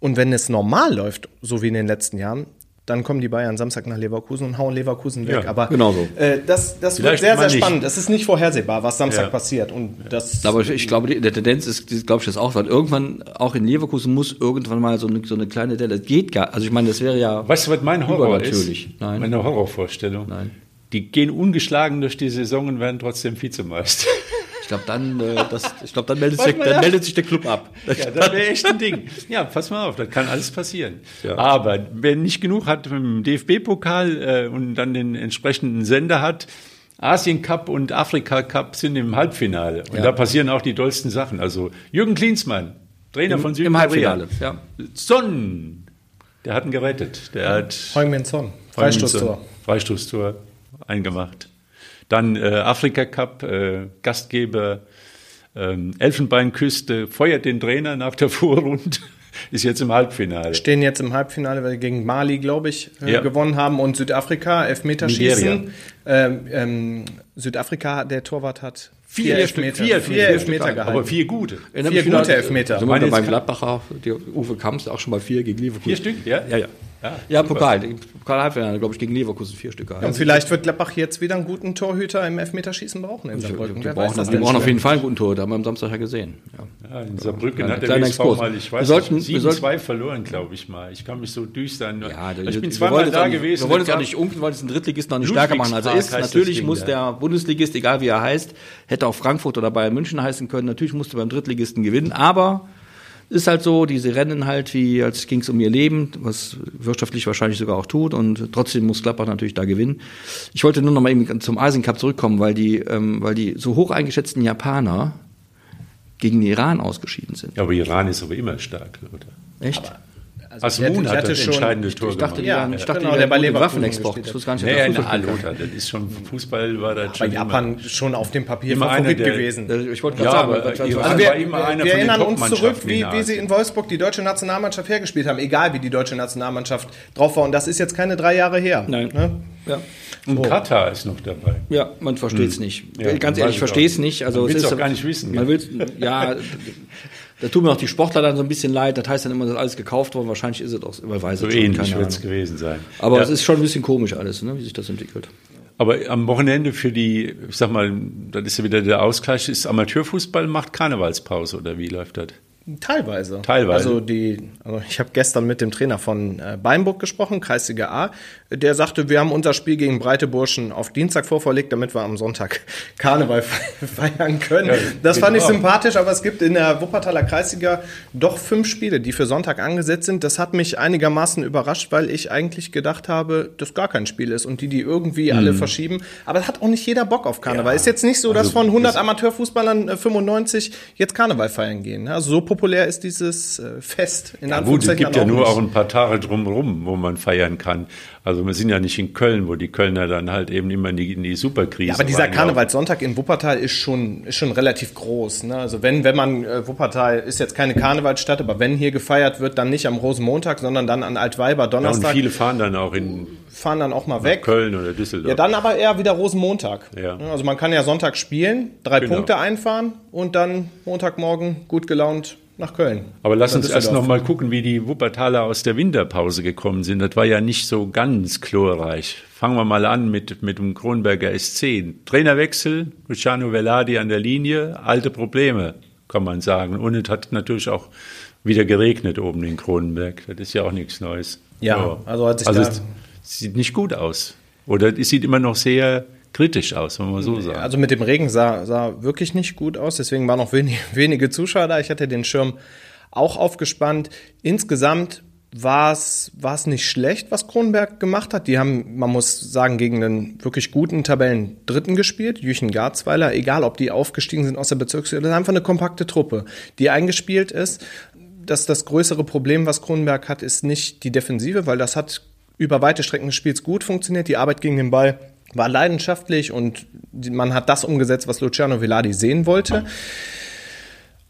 Und wenn es normal läuft, so wie in den letzten Jahren, dann kommen die Bayern Samstag nach Leverkusen und hauen Leverkusen weg. Ja, Aber genau so. äh, das, das wird sehr, sehr spannend. Es ist nicht vorhersehbar, was Samstag ja. passiert. Und das Aber ich, ich glaube, die, der Tendenz ist, glaube ich, das auch, weil irgendwann, auch in Leverkusen muss irgendwann mal so eine, so eine kleine Delle, das geht gar, also ich meine, das wäre ja Weißt du, was mein Horror natürlich. ist? Nein. Meine Horrorvorstellung? Nein. Die gehen ungeschlagen durch die Saison und werden trotzdem Vizemeister glaube, dann, äh, das, ich glaub, dann, meldet, sich, dann meldet sich der Club ab. Ja, das wäre echt ein Ding. Ja, pass mal auf, das kann alles passieren. Ja. Aber wer nicht genug hat mit dem DFB-Pokal äh, und dann den entsprechenden Sender hat, Asien Cup und Afrika Cup sind im Halbfinale. Und ja. da passieren auch die dollsten Sachen. Also Jürgen Klinsmann, Trainer Im, von Südkorea. Im Halbfinale, ja. Son, der hat ihn gerettet. Der hat Heung-Min Son, Freistoßtor. Freistoßtor eingemacht. Dann äh, Afrika Cup, äh, Gastgeber ähm, Elfenbeinküste feuert den Trainer nach der Vorrunde. Ist jetzt im Halbfinale. Stehen jetzt im Halbfinale, weil sie gegen Mali, glaube ich, äh, ja. gewonnen haben und Südafrika, Elfmeterschießen. Ähm, ähm, Südafrika, der Torwart hat Vier, vier Elfmeter, vier, vier Elfmeter gehalten. Aber vier gute. Vier gute Elfmeter. Sind wir beim Gladbacher, der Uwe Kamps, auch schon mal vier gegen Liverpool. Vier Stück, ja? Ja, ja. Ja, ja Pokal. Pokal Halbfinale, glaube ich, gegen Leverkusen vier Stück. Und vielleicht wird Gladbach jetzt wieder einen guten Torhüter im Elfmeterschießen brauchen in Saarbrücken. Wir brauchen, das, wir brauchen auf jeden Fall einen guten Tor, da haben wir am Samstag ja gesehen. Ja, ja in Saarbrücken ja, hat der WSV mal, ich weiß wir nicht, 7-2 verloren, glaube ich mal. Ich kann mich so düstern. Ja, der, ich bin zweimal da gewesen. Wir wollen es auch nicht unken, weil es einen Drittligisten noch nicht stärker machen. Also ist, natürlich muss der Bundesligist, egal wie er heißt, hätte auch Frankfurt oder Bayern München heißen können, natürlich musste beim Drittligisten gewinnen, aber ist halt so, diese rennen halt wie, als ging es um ihr Leben, was wirtschaftlich wahrscheinlich sogar auch tut und trotzdem muss Gladbach natürlich da gewinnen. Ich wollte nur noch mal eben zum Asien Cup zurückkommen, weil die, ähm, weil die so hoch eingeschätzten Japaner gegen den Iran ausgeschieden sind. Ja, aber Iran ist aber immer stark, oder? Echt? Aber also Asmun hat das entscheidende Tor ich dachte, gemacht. Ja, ich dachte, genau, der bei Waffenexport. Ich wusste gar nicht, nee, der Alter, das ist schon Fußball war das schon. Japan immer, schon auf dem Papier immer Favorit der, gewesen. Ich wollte gerade ja, sagen, aber also wir, wir, wir erinnern uns zurück, wie, wie sie in Wolfsburg die deutsche Nationalmannschaft hergespielt haben, egal wie die deutsche Nationalmannschaft drauf war. Und das ist jetzt keine drei Jahre her. Nein. Ne? Ja. Und so. Katar ist noch dabei. Ja, man versteht es hm. nicht. Ja, Ganz ehrlich, ich verstehe es nicht. Also, man will es auch gar nicht wissen. Man will ja, Da tun mir auch die Sportler dann so ein bisschen leid. Das heißt dann immer, dass alles gekauft worden. Wahrscheinlich ist es auch, weiß so ähnlich wird es gewesen sein. Aber ja. es ist schon ein bisschen komisch alles, ne, wie sich das entwickelt. Aber am Wochenende für die, ich sag mal, das ist ja wieder der Ausgleich, ist Amateurfußball macht Karnevalspause oder wie läuft das? Teilweise. Teilweise. Also, die, also ich habe gestern mit dem Trainer von äh, Beinburg gesprochen, Kreisliga A. Der sagte, wir haben unser Spiel gegen Breite Burschen auf Dienstag vorverlegt, damit wir am Sonntag Karneval feiern können. Ja, das fand ich auch. sympathisch, aber es gibt in der Wuppertaler Kreisliga doch fünf Spiele, die für Sonntag angesetzt sind. Das hat mich einigermaßen überrascht, weil ich eigentlich gedacht habe, dass gar kein Spiel ist und die die irgendwie mhm. alle verschieben. Aber es hat auch nicht jeder Bock auf Karneval. Ja. Ist jetzt nicht so, dass also, von 100 Amateurfußballern 95 äh, jetzt Karneval feiern gehen. Also so populär ist dieses äh, Fest. In ja, gut, es gibt ja nur nicht. auch ein paar Tage drumherum, wo man feiern kann. Also wir sind ja nicht in Köln, wo die Kölner dann halt eben immer in die, in die Superkrise Ja, aber dieser Karnevalssonntag in Wuppertal ist schon, ist schon relativ groß. Ne? Also wenn, wenn man, äh, Wuppertal ist jetzt keine Karnevalsstadt, aber wenn hier gefeiert wird, dann nicht am Rosenmontag, sondern dann an Altweiber Donnerstag. Ja, und viele fahren dann auch in fahren dann auch mal weg. Köln oder Düsseldorf. Ja, dann aber eher wieder Rosenmontag. Ja. Also man kann ja Sonntag spielen, drei genau. Punkte einfahren und dann Montagmorgen gut gelaunt nach Köln. Aber lass uns erst noch mal gucken, wie die Wuppertaler aus der Winterpause gekommen sind. Das war ja nicht so ganz chlorreich. Fangen wir mal an mit, mit dem Kronberger SC. Trainerwechsel, Luciano Vellardi an der Linie, alte Probleme, kann man sagen. Und es hat natürlich auch wieder geregnet oben in Kronenberg. Das ist ja auch nichts Neues. Ja, ja. also hat sich also es sieht nicht gut aus. Oder es sieht immer noch sehr kritisch aus, wenn man so sagt. Also mit dem Regen sah, sah wirklich nicht gut aus, deswegen waren noch wenig, wenige Zuschauer da. Ich hatte den Schirm auch aufgespannt. Insgesamt war es, war es nicht schlecht, was Kronberg gemacht hat. Die haben, man muss sagen, gegen einen wirklich guten Tabellen Dritten gespielt, Jüchen Garzweiler, egal ob die aufgestiegen sind aus der Bezirksliga, das ist einfach eine kompakte Truppe, die eingespielt ist. Das, das größere Problem, was Kronberg hat, ist nicht die Defensive, weil das hat über weite Strecken des Spiels gut funktioniert. Die Arbeit gegen den Ball war leidenschaftlich und man hat das umgesetzt, was Luciano Villadi sehen wollte.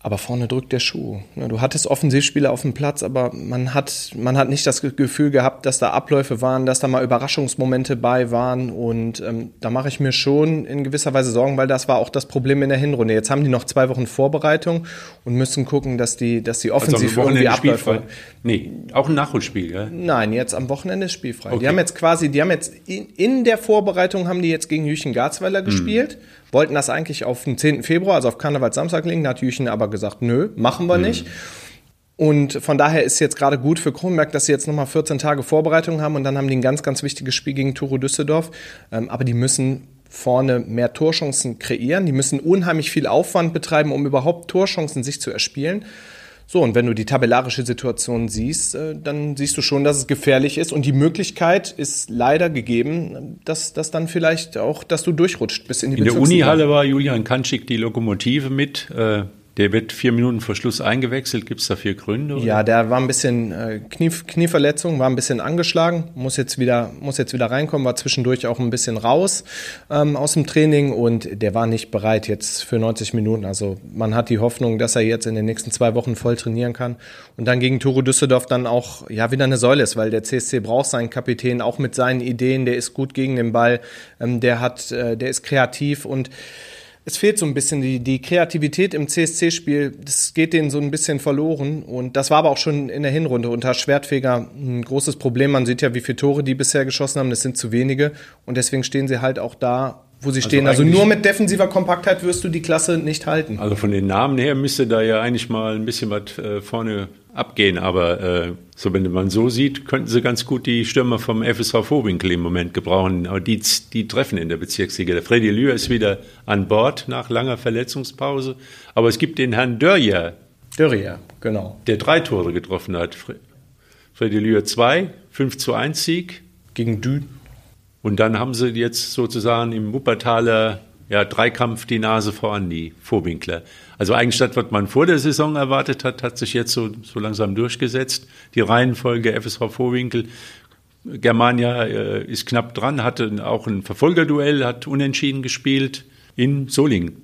Aber vorne drückt der Schuh. Du hattest Offensivspieler auf dem Platz, aber man hat, man hat nicht das Gefühl gehabt, dass da Abläufe waren, dass da mal Überraschungsmomente bei waren. Und ähm, da mache ich mir schon in gewisser Weise Sorgen, weil das war auch das Problem in der Hinrunde. Jetzt haben die noch zwei Wochen Vorbereitung und müssen gucken, dass die, dass die offensiv also irgendwie Abläufe. Nee, auch ein Nachholspiel, ja? Nein, jetzt am Wochenende ist spielfrei. Okay. Die haben jetzt quasi, die haben jetzt in, in der Vorbereitung haben die jetzt gegen Jüchen Garzweiler mhm. gespielt wollten das eigentlich auf den 10. Februar, also auf Karnevalssamstag legen. Da hat Jüchen aber gesagt, nö, machen wir mhm. nicht. Und von daher ist jetzt gerade gut für Kronberg, dass sie jetzt nochmal 14 Tage Vorbereitung haben und dann haben die ein ganz, ganz wichtiges Spiel gegen Turo Düsseldorf. Ähm, aber die müssen vorne mehr Torchancen kreieren. Die müssen unheimlich viel Aufwand betreiben, um überhaupt Torchancen sich zu erspielen. So, und wenn du die tabellarische Situation siehst, äh, dann siehst du schon, dass es gefährlich ist. Und die Möglichkeit ist leider gegeben, dass, dass dann vielleicht auch, dass du durchrutscht bis in die In der Unihalle war Julian Kanschik die Lokomotive mit. Äh der wird vier Minuten vor Schluss eingewechselt. Gibt es dafür Gründe? Oder? Ja, der war ein bisschen äh, Knie, Knieverletzung, war ein bisschen angeschlagen, muss jetzt wieder, muss jetzt wieder reinkommen, war zwischendurch auch ein bisschen raus ähm, aus dem Training und der war nicht bereit jetzt für 90 Minuten. Also man hat die Hoffnung, dass er jetzt in den nächsten zwei Wochen voll trainieren kann und dann gegen Turo Düsseldorf dann auch ja wieder eine Säule ist, weil der CSC braucht seinen Kapitän auch mit seinen Ideen. Der ist gut gegen den Ball, ähm, der hat, äh, der ist kreativ und es fehlt so ein bisschen die, die Kreativität im CSC-Spiel. Das geht denen so ein bisschen verloren. Und das war aber auch schon in der Hinrunde unter Schwertfeger ein großes Problem. Man sieht ja, wie viele Tore die bisher geschossen haben. Das sind zu wenige. Und deswegen stehen sie halt auch da, wo sie also stehen. Also nur mit defensiver Kompaktheit wirst du die Klasse nicht halten. Also von den Namen her müsste da ja eigentlich mal ein bisschen was äh, vorne abgehen. Aber äh, so wenn man so sieht, könnten sie ganz gut die Stürmer vom FSV Vorwinkel im Moment gebrauchen. Aber die, die treffen in der Bezirksliga. Der Freddy Lühr ist wieder an Bord nach langer Verletzungspause. Aber es gibt den Herrn Dörrier. Dörrier, genau. Der drei Tore getroffen hat. Freddy Lühr 2, 5 zu 1 Sieg. Gegen Dü. Und dann haben sie jetzt sozusagen im Wuppertaler ja, Dreikampf die Nase voran, die Vorwinkler. Also eigentlich das, was man vor der Saison erwartet hat, hat sich jetzt so, so langsam durchgesetzt. Die Reihenfolge FSV Vorwinkel, Germania äh, ist knapp dran, hatte auch ein Verfolgerduell, hat unentschieden gespielt in Solingen.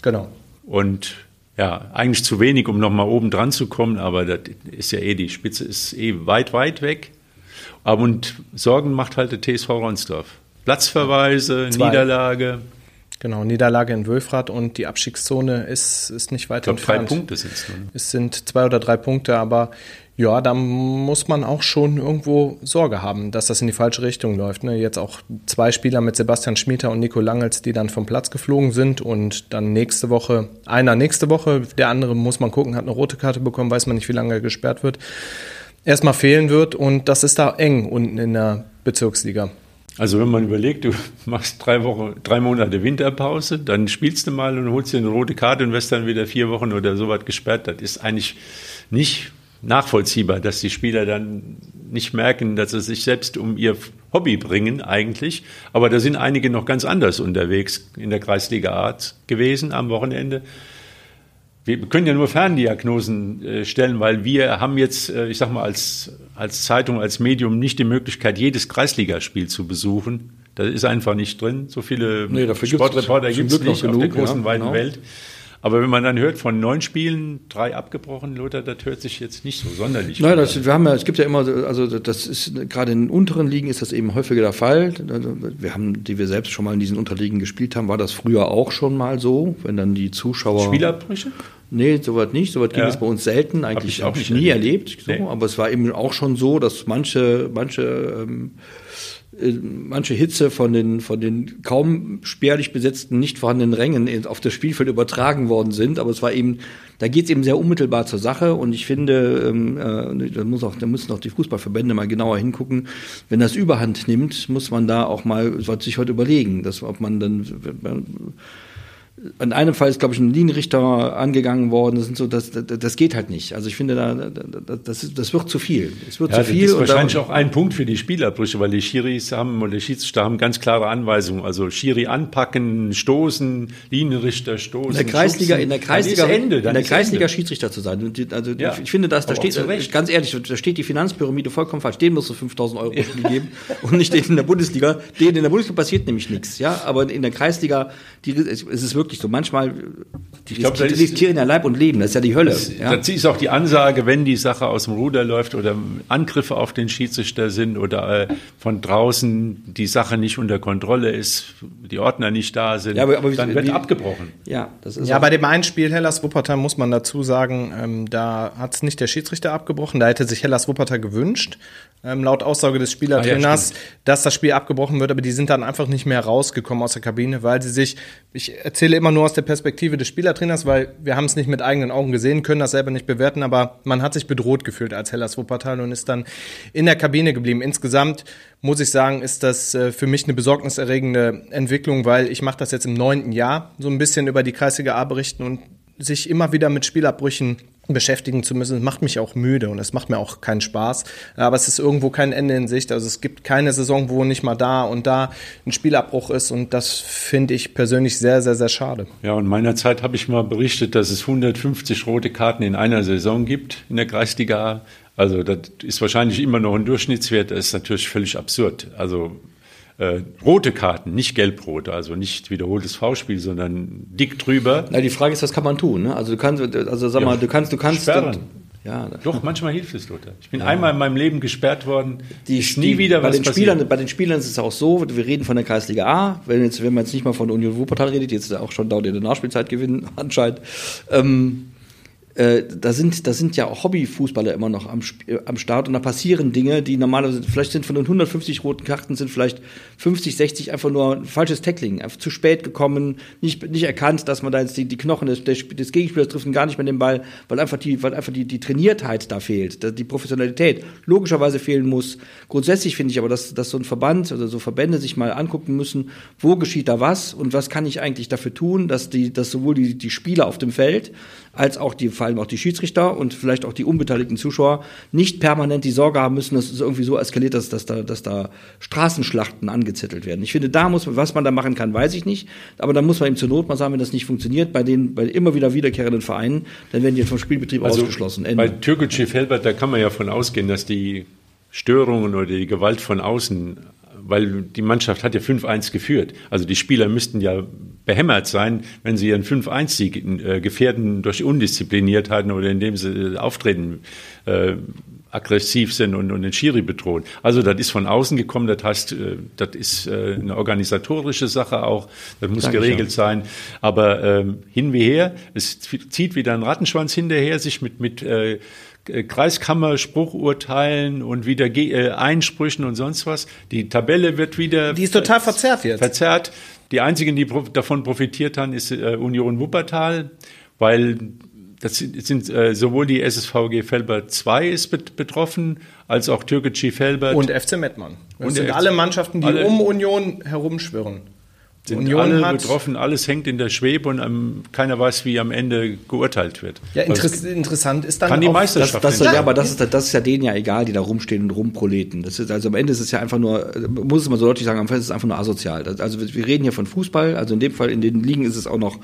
Genau. Und ja, eigentlich zu wenig, um nochmal oben dran zu kommen, aber das ist ja eh, die Spitze ist eh weit, weit weg. Aber und Sorgen macht halt der TSV Ronsdorf. Platzverweise, Zwei. Niederlage. Genau, Niederlage in Wölfrath und die Abstiegszone ist, ist nicht weit ich glaub, entfernt. Drei Punkte sind es nur. Es sind zwei oder drei Punkte, aber ja, da muss man auch schon irgendwo Sorge haben, dass das in die falsche Richtung läuft. Ne? Jetzt auch zwei Spieler mit Sebastian Schmieter und Nico Langels, die dann vom Platz geflogen sind und dann nächste Woche, einer nächste Woche, der andere muss man gucken, hat eine rote Karte bekommen, weiß man nicht, wie lange er gesperrt wird, erstmal fehlen wird und das ist da eng unten in der Bezirksliga. Also wenn man überlegt, du machst drei Wochen, drei Monate Winterpause, dann spielst du mal und holst dir eine rote Karte und wirst dann wieder vier Wochen oder so was gesperrt. Das ist eigentlich nicht nachvollziehbar, dass die Spieler dann nicht merken, dass sie sich selbst um ihr Hobby bringen eigentlich. Aber da sind einige noch ganz anders unterwegs in der Kreisliga Art gewesen am Wochenende wir können ja nur Ferndiagnosen äh, stellen, weil wir haben jetzt, äh, ich sag mal, als, als Zeitung, als Medium nicht die Möglichkeit, jedes Kreisligaspiel zu besuchen. Das ist einfach nicht drin. So viele nee, Sportreporter gibt es nicht genug, auf der großen, ja, weiten genau. Welt. Aber wenn man dann hört von neun Spielen, drei abgebrochen, Lothar, das hört sich jetzt nicht so sonderlich Nein, das, wir haben ja, es gibt ja immer, also das ist gerade in den unteren Ligen ist das eben häufiger der Fall. Also, wir haben, die wir selbst schon mal in diesen Unterligen gespielt haben, war das früher auch schon mal so, wenn dann die Zuschauer. Spielabbrüche? Nee, soweit nicht. Soweit ging ja. es bei uns selten. Eigentlich habe ich, hab ich nie erlebt. erlebt so. nee. Aber es war eben auch schon so, dass manche, manche ähm, äh, manche Hitze von den, von den kaum spärlich besetzten, nicht vorhandenen Rängen auf das Spielfeld übertragen worden sind. Aber es war eben, da geht es eben sehr unmittelbar zur Sache. Und ich finde, ähm, äh, da, muss auch, da müssen auch die Fußballverbände mal genauer hingucken. Wenn das Überhand nimmt, muss man da auch mal, sollte sich heute überlegen, dass, ob man dann, in einem Fall ist, glaube ich, ein Linienrichter angegangen worden. Das, sind so, das, das, das geht halt nicht. Also ich finde, da, das, das wird zu viel. Es wird ja, zu viel. Das ist wahrscheinlich auch ein Punkt für die Spielerbrüche, weil die Schiris haben oder die Schiedsrichter haben ganz klare Anweisungen. Also Schiri anpacken, stoßen, Linienrichter stoßen. In der Kreisliga, in der Kreisliga, Ende, in der Kreisliga Schiedsrichter zu sein. Also ja, ich finde, dass da steht, ganz ehrlich, da steht die Finanzpyramide vollkommen falsch. Den musst du 5000 Euro geben und nicht den in der Bundesliga. Den in der Bundesliga passiert nämlich nichts. Ja, aber in der Kreisliga, die, es ist wirklich wirklich so. Manchmal, die, ich glaub, die, die riskieren ja Leib und Leben, das ist ja die Hölle. Das, ja? das ist auch die Ansage, wenn die Sache aus dem Ruder läuft oder Angriffe auf den Schiedsrichter sind oder äh, von draußen die Sache nicht unter Kontrolle ist, die Ordner nicht da sind, ja, aber, aber dann wie, wird wie, abgebrochen. Ja, das ist ja bei dem einen Spiel Hellas Wuppertal muss man dazu sagen, ähm, da hat es nicht der Schiedsrichter abgebrochen, da hätte sich Hellas Wuppertal gewünscht, ähm, laut Aussage des Spielertrainers, ah, ja, dass das Spiel abgebrochen wird, aber die sind dann einfach nicht mehr rausgekommen aus der Kabine, weil sie sich, ich erzähle immer nur aus der Perspektive des Spielertrainers, weil wir haben es nicht mit eigenen Augen gesehen, können das selber nicht bewerten, aber man hat sich bedroht gefühlt als Hellas Wuppertal und ist dann in der Kabine geblieben. Insgesamt muss ich sagen, ist das äh, für mich eine besorgniserregende Entwicklung, weil ich mache das jetzt im neunten Jahr, so ein bisschen über die Kreisliga A berichten und sich immer wieder mit Spielabbrüchen beschäftigen zu müssen. Macht mich auch müde und es macht mir auch keinen Spaß. Aber es ist irgendwo kein Ende in Sicht. Also es gibt keine Saison, wo nicht mal da und da ein Spielabbruch ist und das finde ich persönlich sehr, sehr, sehr schade. Ja, und meiner Zeit habe ich mal berichtet, dass es 150 rote Karten in einer Saison gibt in der Kreisliga. Also das ist wahrscheinlich immer noch ein Durchschnittswert. Das ist natürlich völlig absurd. Also äh, rote Karten, nicht gelb-rote, also nicht wiederholtes V-Spiel, sondern dick drüber. Na, die Frage ist, was kann man tun? Ne? Also du kannst, also sag mal, du kannst, du kannst. Sperren. Ja, Doch, manchmal hilft es, Lothar. Ich bin ja. einmal in meinem Leben gesperrt worden. Die, ist nie die, wieder bei was den Spielern, Bei den Spielern ist es auch so, wir reden von der Kreisliga A, wenn, jetzt, wenn man jetzt nicht mal von Union Wuppertal redet, jetzt auch schon dauert in der Nachspielzeit gewinnen anscheinend. Ähm, äh, da sind, da sind ja auch Hobbyfußballer immer noch am, äh, am Start und da passieren Dinge, die normalerweise, vielleicht sind von den 150 roten Karten sind vielleicht 50, 60 einfach nur ein falsches Tackling, einfach zu spät gekommen, nicht, nicht erkannt, dass man da jetzt die, die Knochen des, des, Gegenspielers trifft und gar nicht mehr den Ball, weil einfach die, weil einfach die, die Trainiertheit da fehlt, die Professionalität logischerweise fehlen muss. Grundsätzlich finde ich aber, dass, dass so ein Verband oder so Verbände sich mal angucken müssen, wo geschieht da was und was kann ich eigentlich dafür tun, dass die, dass sowohl die, die Spieler auf dem Feld als auch die, vor allem auch die Schiedsrichter und vielleicht auch die unbeteiligten Zuschauer nicht permanent die Sorge haben müssen, dass es irgendwie so eskaliert, dass, dass, da, dass da Straßenschlachten angezettelt werden. Ich finde, da muss man, was man da machen kann, weiß ich nicht. Aber da muss man eben zur Not mal sagen, wenn das nicht funktioniert, bei den bei immer wieder wiederkehrenden Vereinen, dann werden die vom Spielbetrieb also ausgeschlossen. Ende. Bei Türkgücü Felbert, da kann man ja von ausgehen, dass die Störungen oder die Gewalt von außen weil die Mannschaft hat ja 5-1 geführt. Also die Spieler müssten ja behämmert sein, wenn sie ihren 5-1-Sieg äh, gefährden durch Undiszipliniertheiten oder indem sie äh, auftreten äh, aggressiv sind und, und den Schiri bedrohen. Also das ist von außen gekommen, das heißt, äh, das ist äh, eine organisatorische Sache auch, das muss Danke geregelt sein. Aber ähm, hin wie her, es zieht wieder ein Rattenschwanz hinterher, sich mit, mit äh, Kreiskammer Spruchurteilen und wieder äh, Einsprüchen und sonst was. Die Tabelle wird wieder. Die ist total verzerrt jetzt. Verzerrt. Die einzigen, die davon profitiert haben, ist äh, Union Wuppertal, weil das sind, äh, sowohl die SSVG Felbert 2 ist betroffen, als auch Türkgücü Felbert. Und FC Mettmann. Das und sind alle Mannschaften, die alle, um Union herumschwirren sind Union alle hat, betroffen, alles hängt in der Schwebe und um, keiner weiß, wie am Ende geurteilt wird. Ja, inter interessant ist dann kann die Meisterschaft das, das, Ja, aber das ist, das ist ja denen ja egal, die da rumstehen und rumproleten. Das ist, also am Ende ist es ja einfach nur, muss es mal so deutlich sagen, am Ende ist es einfach nur asozial. Also wir reden hier von Fußball, also in dem Fall, in den Ligen ist es auch noch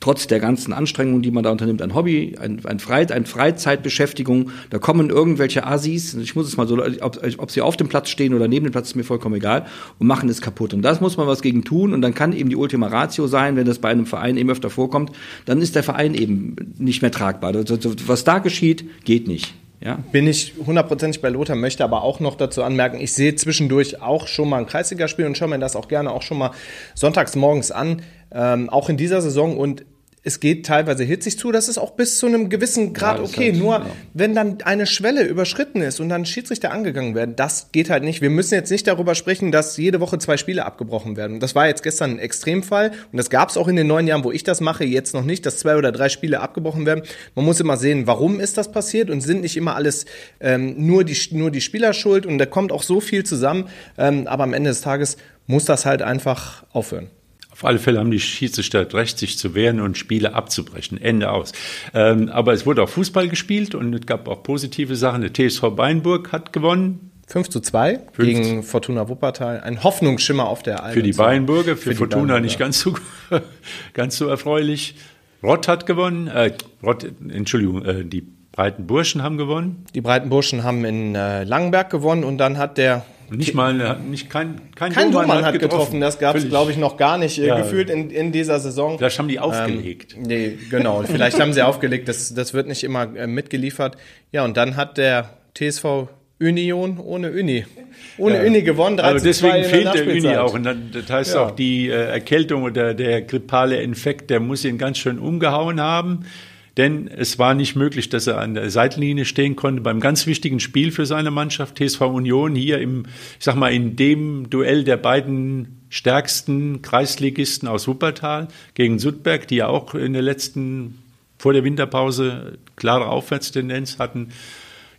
trotz der ganzen Anstrengungen, die man da unternimmt, ein Hobby, ein, ein, Freit, ein Freizeitbeschäftigung. Da kommen irgendwelche Asis, ich muss es mal so, ob, ob, sie auf dem Platz stehen oder neben dem Platz, ist mir vollkommen egal, und machen es kaputt. Und das muss man was gegen tun. Und dann kann eben die Ultima Ratio sein, wenn das bei einem Verein eben öfter vorkommt, dann ist der Verein eben nicht mehr tragbar. Was da geschieht, geht nicht. Ja. Bin ich hundertprozentig bei Lothar, möchte aber auch noch dazu anmerken, ich sehe zwischendurch auch schon mal ein Kreisligaspiel und schaue mir das auch gerne auch schon mal sonntags morgens an, ähm, auch in dieser Saison und es geht teilweise hitzig zu, das ist auch bis zu einem gewissen Grad ja, okay. Halt, Nur ja. wenn dann eine Schwelle überschritten ist und dann Schiedsrichter angegangen werden, das geht halt nicht. Wir müssen jetzt nicht darüber sprechen, dass jede Woche zwei Spiele abgebrochen werden. Das war jetzt gestern ein Extremfall und das gab es auch in den neun Jahren, wo ich das mache, jetzt noch nicht, dass zwei oder drei Spiele abgebrochen werden. Man muss immer sehen, warum ist das passiert und sind nicht immer alles ähm, nur, die, nur die Spieler schuld und da kommt auch so viel zusammen. Ähm, aber am Ende des Tages muss das halt einfach aufhören. Auf alle Fälle haben die Schiedsrichter Recht, sich zu wehren und Spiele abzubrechen. Ende aus. Ähm, aber es wurde auch Fußball gespielt und es gab auch positive Sachen. Der TSV Beinburg hat gewonnen. 5 zu 2 5 gegen Fortuna Wuppertal. Ein Hoffnungsschimmer auf der Alben. Für die Beinburger, für, für Fortuna Beinburger. nicht ganz so, ganz so erfreulich. Rott hat gewonnen. Äh, Rott, Entschuldigung, äh, die Breiten Burschen haben gewonnen. Die Breiten Burschen haben in äh, Langenberg gewonnen und dann hat der nicht mal, nicht kein, kein, kein Domann hat, getroffen. getroffen. Das gab es, glaube ich, noch gar nicht äh, ja. gefühlt in, in dieser Saison. Vielleicht haben die aufgelegt. Ähm, nee, genau. Vielleicht haben sie aufgelegt. Das, das wird nicht immer äh, mitgeliefert. Ja, und dann hat der TSV Union ohne Uni. Ohne ja. Uni gewonnen. Also deswegen fehlt der Uni auch. Und dann, das heißt ja. auch, die äh, Erkältung oder der grippale Infekt, der muss ihn ganz schön umgehauen haben denn es war nicht möglich, dass er an der Seitenlinie stehen konnte beim ganz wichtigen Spiel für seine Mannschaft, TSV Union, hier im, ich sag mal, in dem Duell der beiden stärksten Kreisligisten aus Wuppertal gegen Sudberg, die ja auch in der letzten, vor der Winterpause klare Aufwärtstendenz hatten.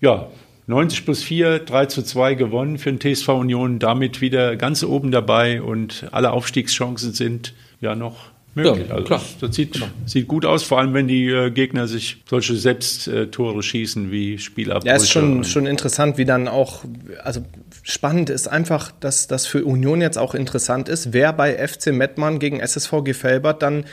Ja, 90 plus 4, 3 zu 2 gewonnen für den TSV Union, damit wieder ganz oben dabei und alle Aufstiegschancen sind ja noch möglich. Ja, also klar. Das, sieht, genau. sieht gut aus, vor allem wenn die äh, Gegner sich solche Selbsttore schießen wie Spielabbrüche. Ja, ist schon, schon interessant, wie dann auch, also spannend ist einfach, dass das für Union jetzt auch interessant ist, wer bei FC Mettmann gegen SSV Gefelbert dann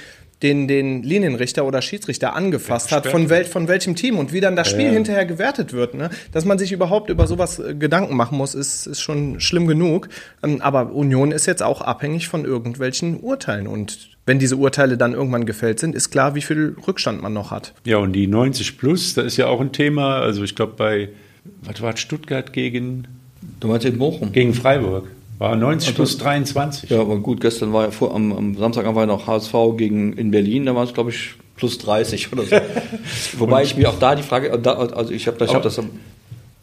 den, den Linienrichter oder Schiedsrichter angefasst hat, von, wel, von welchem Team und wie dann das Spiel ja. hinterher gewertet wird. Ne? Dass man sich überhaupt über sowas äh, Gedanken machen muss, ist, ist schon schlimm genug. Ähm, aber Union ist jetzt auch abhängig von irgendwelchen Urteilen und wenn diese Urteile dann irgendwann gefällt sind, ist klar, wie viel Rückstand man noch hat. Ja, und die 90 plus, da ist ja auch ein Thema. Also ich glaube bei, was war Stuttgart gegen? Du meinst in Bochum? Gegen Freiburg. War 90 also, plus 23. Ja, aber gut, gestern war ja vor, am, am Samstag war ja noch HSV gegen in Berlin, da war es, glaube ich, plus 30 oder so. Wobei ich mir auch da die Frage, also ich habe ich hab das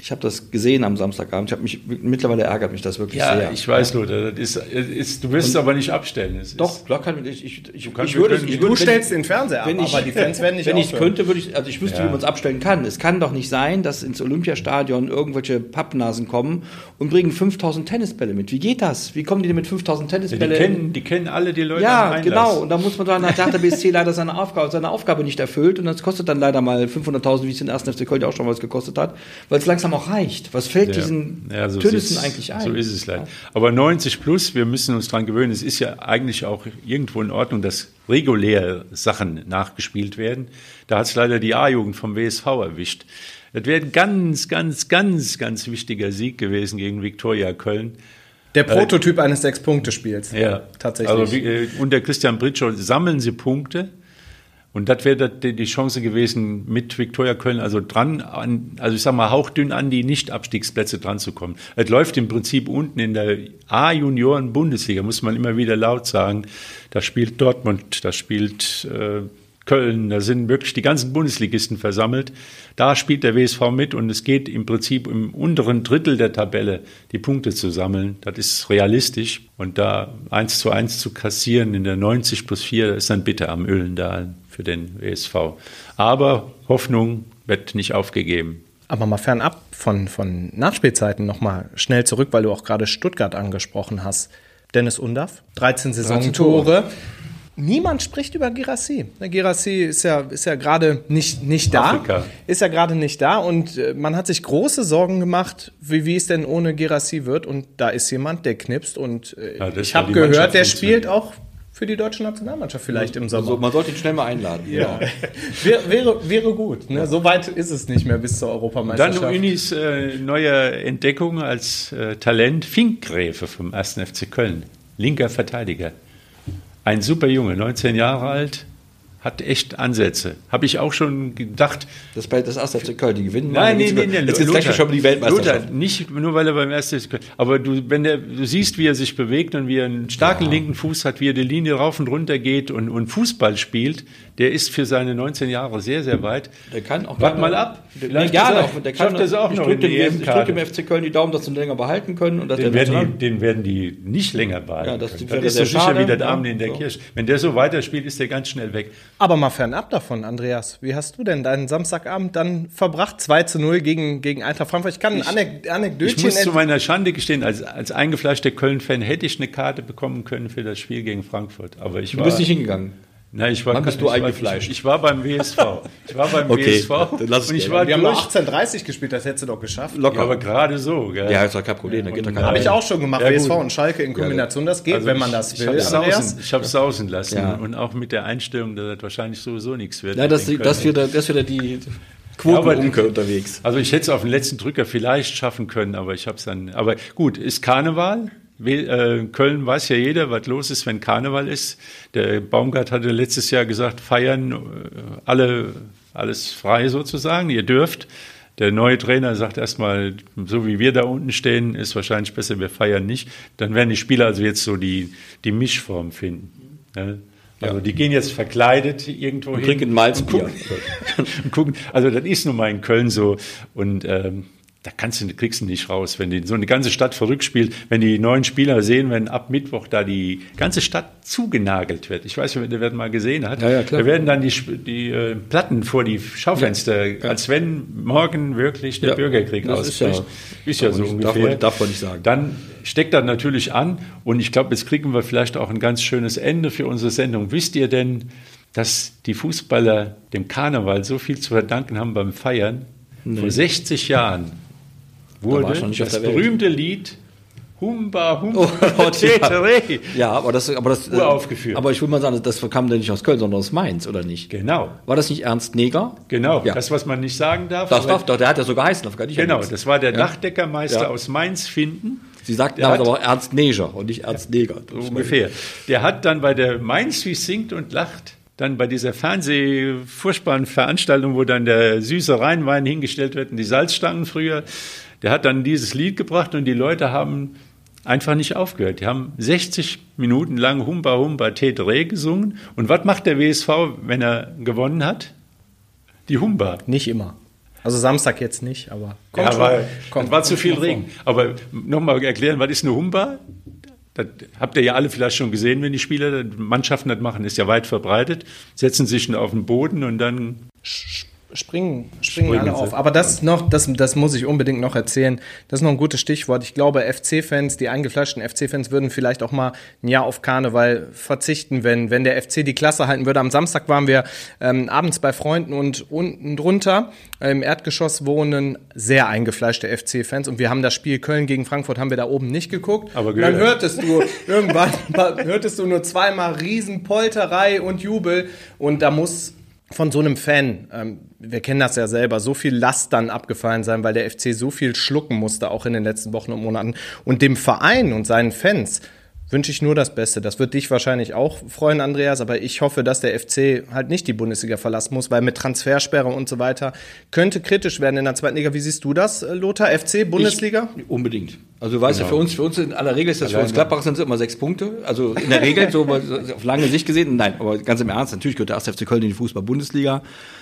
ich habe das gesehen am Samstagabend. Ich habe mich mittlerweile ärgert mich das wirklich ja, sehr. Ja, ich weiß, nur, das ist, ist, du wirst es aber nicht abstellen. Es doch, klar kann ich. ich, ich, du, ich würde, ich, du stellst den Fernseher ab, ich, aber die Fans werden nicht. Wenn ich könnte, würde ich, also ich wüsste, ja. wie man es abstellen kann. Es kann doch nicht sein, dass ins Olympiastadion irgendwelche Pappnasen kommen und bringen 5000 Tennisbälle mit. Wie geht das? Wie kommen die denn mit 5000 Tennisbälle? Ja, die, kennen, die kennen alle die Leute. Ja, genau. Und da muss man sagen, da hat der BSC leider seine Aufgabe, seine Aufgabe nicht erfüllt und das kostet dann leider mal 500.000, wie es den ersten FC Köln auch schon was gekostet hat, weil es langsam auch reicht. Was fällt ja. diesen ja, so Tönnissen eigentlich ein? So ist es leider. Aber 90 plus, wir müssen uns daran gewöhnen. Es ist ja eigentlich auch irgendwo in Ordnung, dass regulär Sachen nachgespielt werden. Da hat es leider die A-Jugend vom WSV erwischt. Das wäre ein ganz, ganz, ganz, ganz wichtiger Sieg gewesen gegen Viktoria Köln. Der Prototyp äh, eines Sechs-Punkte-Spiels. Ja, tatsächlich. Also, äh, unter Christian Britschow sammeln sie Punkte und das wäre die Chance gewesen, mit Viktoria Köln also dran, an, also ich sag mal hauchdünn an die Nicht-Abstiegsplätze dran zu kommen. Es läuft im Prinzip unten in der A-Junioren-Bundesliga, muss man immer wieder laut sagen. Da spielt Dortmund, da spielt äh, Köln, da sind wirklich die ganzen Bundesligisten versammelt. Da spielt der WSV mit und es geht im Prinzip im unteren Drittel der Tabelle die Punkte zu sammeln. Das ist realistisch und da eins zu eins zu kassieren in der 90 plus 4, ist dann bitte am Öhlendal für den WSV. Aber Hoffnung wird nicht aufgegeben. Aber mal fernab von, von Nachspielzeiten nochmal schnell zurück, weil du auch gerade Stuttgart angesprochen hast. Dennis Undaff, 13 Saisontore. Niemand spricht über Girassi. Girassi ist ja, ist ja gerade nicht, nicht da. Afrika. Ist ja gerade nicht da und äh, man hat sich große Sorgen gemacht, wie, wie es denn ohne Girassi wird. Und da ist jemand, der knipst und äh, ja, ich habe gehört, der spielt auch für die deutsche Nationalmannschaft vielleicht im Sommer. Also man sollte ihn schnell mal einladen. Ja. Wäre, wäre, wäre gut. Ne? So weit ist es nicht mehr bis zur Europameisterschaft. Dann Unis äh, neue Entdeckung als äh, Talent, Finkgräfe vom 1. FC Köln. Linker Verteidiger. Ein super Junge, 19 Jahre alt, hat echt Ansätze. Habe ich auch schon gedacht. Das bei das erste FC Köln, die gewinnen. Nein, nein, nein, nein. Jetzt ist Lothar, schon die Weltmeisterschaft. Lothar, nicht nur weil er beim ersten FC Köln, aber du, wenn der, du siehst, wie er sich bewegt und wie er einen starken ja. linken Fuß hat, wie er die Linie rauf und runter geht und, und Fußball spielt, der ist für seine 19 Jahre sehr, sehr weit. Der kann auch. Wart mal ab. Vielleicht ja, auch, der kann das auch noch. Ich drücke dem, drück dem FC Köln die Daumen, dass sie ihn länger behalten können. Und dass den, werden die, den werden die nicht länger behalten. Ja, das, das ist so sicher wie der Abend in der so. Kirche. Wenn der so weiterspielt, ist der ganz schnell weg. Aber mal fernab davon, Andreas. Wie hast du denn deinen Samstagabend dann verbracht? 2 zu 0 gegen, gegen Eintracht Frankfurt. Ich kann ein Anek Anekdötchen... Ich muss zu meiner Schande gestehen, als, als eingefleischter Köln-Fan hätte ich eine Karte bekommen können für das Spiel gegen Frankfurt. Aber ich war, du bist nicht hingegangen? Nein, ich war, Wann bist du eingefleischt? Ich, ich, war beim WSV. Ich war beim okay, WSV. Dann lass und ich war Wir haben 18.30 gespielt, das hättest du doch geschafft. Locker. Ja, aber gerade so. Gell? Ja, ist doch kein Problem. Ja, da Habe ich auch schon gemacht, ja, WSV und Schalke in Kombination. Das geht, also wenn man das will. Ich habe es sausen, sausen lassen. Ja. Und auch mit der Einstellung, dass das wahrscheinlich sowieso nichts wird. Ja, das, das, wieder, das wieder die Quotenumkehr ja, unterwegs. Also ich hätte es auf den letzten Drücker vielleicht schaffen können, aber ich habe es dann... Aber gut, ist Karneval Köln weiß ja jeder, was los ist, wenn Karneval ist. Der Baumgart hatte letztes Jahr gesagt, feiern äh, alle, alles frei sozusagen, ihr dürft. Der neue Trainer sagt erstmal, so wie wir da unten stehen, ist wahrscheinlich besser, wir feiern nicht. Dann werden die Spieler also jetzt so die, die Mischform finden. Ja? Also die gehen jetzt verkleidet irgendwo und hin. Trinken Malzbier. Und gucken, und gucken. Also das ist nun mal in Köln so. Und ähm, da kannst du, kriegst du nicht raus, wenn die, so eine ganze Stadt verrückt spielt, wenn die neuen Spieler sehen, wenn ab Mittwoch da die ganze Stadt zugenagelt wird. Ich weiß nicht, wer das mal gesehen hat. Ja, ja. Da werden dann die, die äh, Platten vor die Schaufenster, ja, als wenn morgen wirklich der Bürgerkrieg ausbricht. Ist ja, ist ja so nicht, ungefähr. Darf, darf man nicht sagen. Dann steckt das natürlich an und ich glaube, jetzt kriegen wir vielleicht auch ein ganz schönes Ende für unsere Sendung. Wisst ihr denn, dass die Fußballer dem Karneval so viel zu verdanken haben beim Feiern? Nee. Vor 60 Jahren wurde da das berühmte Lied Humba, Humba, oh Gott, ja. ja, aber das, aber das, uraufgeführt. Aber ich will mal sagen, das kam denn nicht aus Köln, sondern aus Mainz, oder nicht? Genau. War das nicht Ernst Neger? Genau, ja. das, was man nicht sagen darf. Das darf doch, der hat ja so geheißen, das kann ich Genau, das war der ja. Dachdeckermeister aus Mainz finden. Sie sagten damals aber Ernst Neger und nicht Ernst Neger. So ungefähr. Der hat dann bei der Mainz wie singt und lacht dann bei dieser Fernsehfurchtbaren Veranstaltung, wo dann der süße Rheinwein hingestellt wird und die Salzstangen früher, der hat dann dieses Lied gebracht und die Leute haben einfach nicht aufgehört. Die haben 60 Minuten lang Humba Humba Tetre gesungen. Und was macht der WSV, wenn er gewonnen hat? Die Humba. Nicht immer. Also Samstag jetzt nicht, aber kommt ja, aber kommt, war zu viel Regen. Aber nochmal erklären, was ist eine Humba? Das habt ihr ja alle vielleicht schon gesehen, wenn die Spieler Mannschaften das machen, ist ja weit verbreitet. Setzen sich auf den Boden und dann springen, springen, springen alle auf. Aber das noch, das, das muss ich unbedingt noch erzählen. Das ist noch ein gutes Stichwort. Ich glaube, FC-Fans, die eingefleischten FC-Fans würden vielleicht auch mal ein Jahr auf Karneval verzichten, wenn, wenn der FC die Klasse halten würde. Am Samstag waren wir ähm, abends bei Freunden und unten drunter im Erdgeschoss wohnen sehr eingefleischte FC-Fans und wir haben das Spiel Köln gegen Frankfurt haben wir da oben nicht geguckt. Aber dann hörtest du irgendwann hörtest du nur zweimal Riesenpolterei und Jubel und da muss von so einem Fan, ähm, wir kennen das ja selber, so viel Last dann abgefallen sein, weil der FC so viel schlucken musste, auch in den letzten Wochen und Monaten. Und dem Verein und seinen Fans wünsche ich nur das Beste. Das wird dich wahrscheinlich auch freuen, Andreas, aber ich hoffe, dass der FC halt nicht die Bundesliga verlassen muss, weil mit Transfersperre und so weiter könnte kritisch werden in der zweiten Liga. Wie siehst du das, äh, Lothar? FC, Bundesliga? Ich, unbedingt. Also du weißt genau. ja, für uns, für uns in aller Regel ist das Alleine. für uns Gladbach sind es immer sechs Punkte. Also in der Regel, so auf lange Sicht gesehen, nein, aber ganz im Ernst, natürlich gehört der 1. FC Köln in die Fußball-Bundesliga.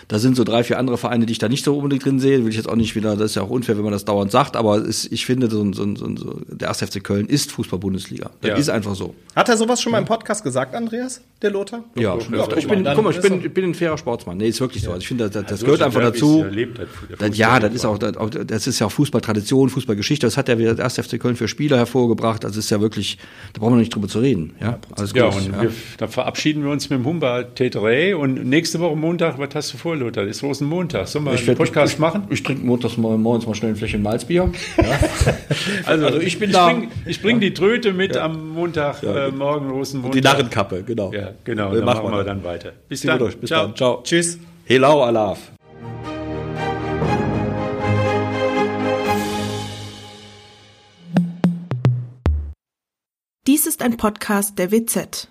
Da sind so drei, vier andere Vereine, die ich da nicht so unbedingt drin sehe. Will ich jetzt auch nicht wieder, das ist ja auch unfair, wenn man das dauernd sagt, aber es, ich finde, so, so, so, so, der 1. FC Köln ist Fußball-Bundesliga. Das ja. ist einfach so. Hat er sowas schon mal im Podcast gesagt, Andreas, der Lothar? Ja, schon öfter. Ich bin, guck mal, ich bin, ich bin ein fairer Sportsmann. Nee, ist wirklich so. Also ich finde, das, das gehört einfach dazu. Das, ja, das ist auch, das ist ja auch Fußballtradition, Fußballgeschichte. Das hat ja wieder der 1. FC Köln für Spieler hervorgebracht. Also ist ja wirklich, da brauchen wir nicht drüber zu reden. Ja, alles ja, gut, und ja. Wir, da verabschieden wir uns mit dem Humba Tetere und nächste Woche Montag, was hast du vor, Lothar? Ist Rosenmontag. Sollen wir einen Podcast ich, machen? Ich trinke montags morgens mal schnell ein Fläschchen Malzbier. Ja. also, also, ich bin ich da. Bring, ich bringe die Tröte mit ja. am Montag, ja. äh, morgen Rosenmontag. Und die Narrenkappe, genau. Ja, genau. Dann machen wir dann weiter. Bis dann. Bis Ciao. dann. Ciao. Tschüss. Helau Alaf. Dies ist ein Podcast der WZ.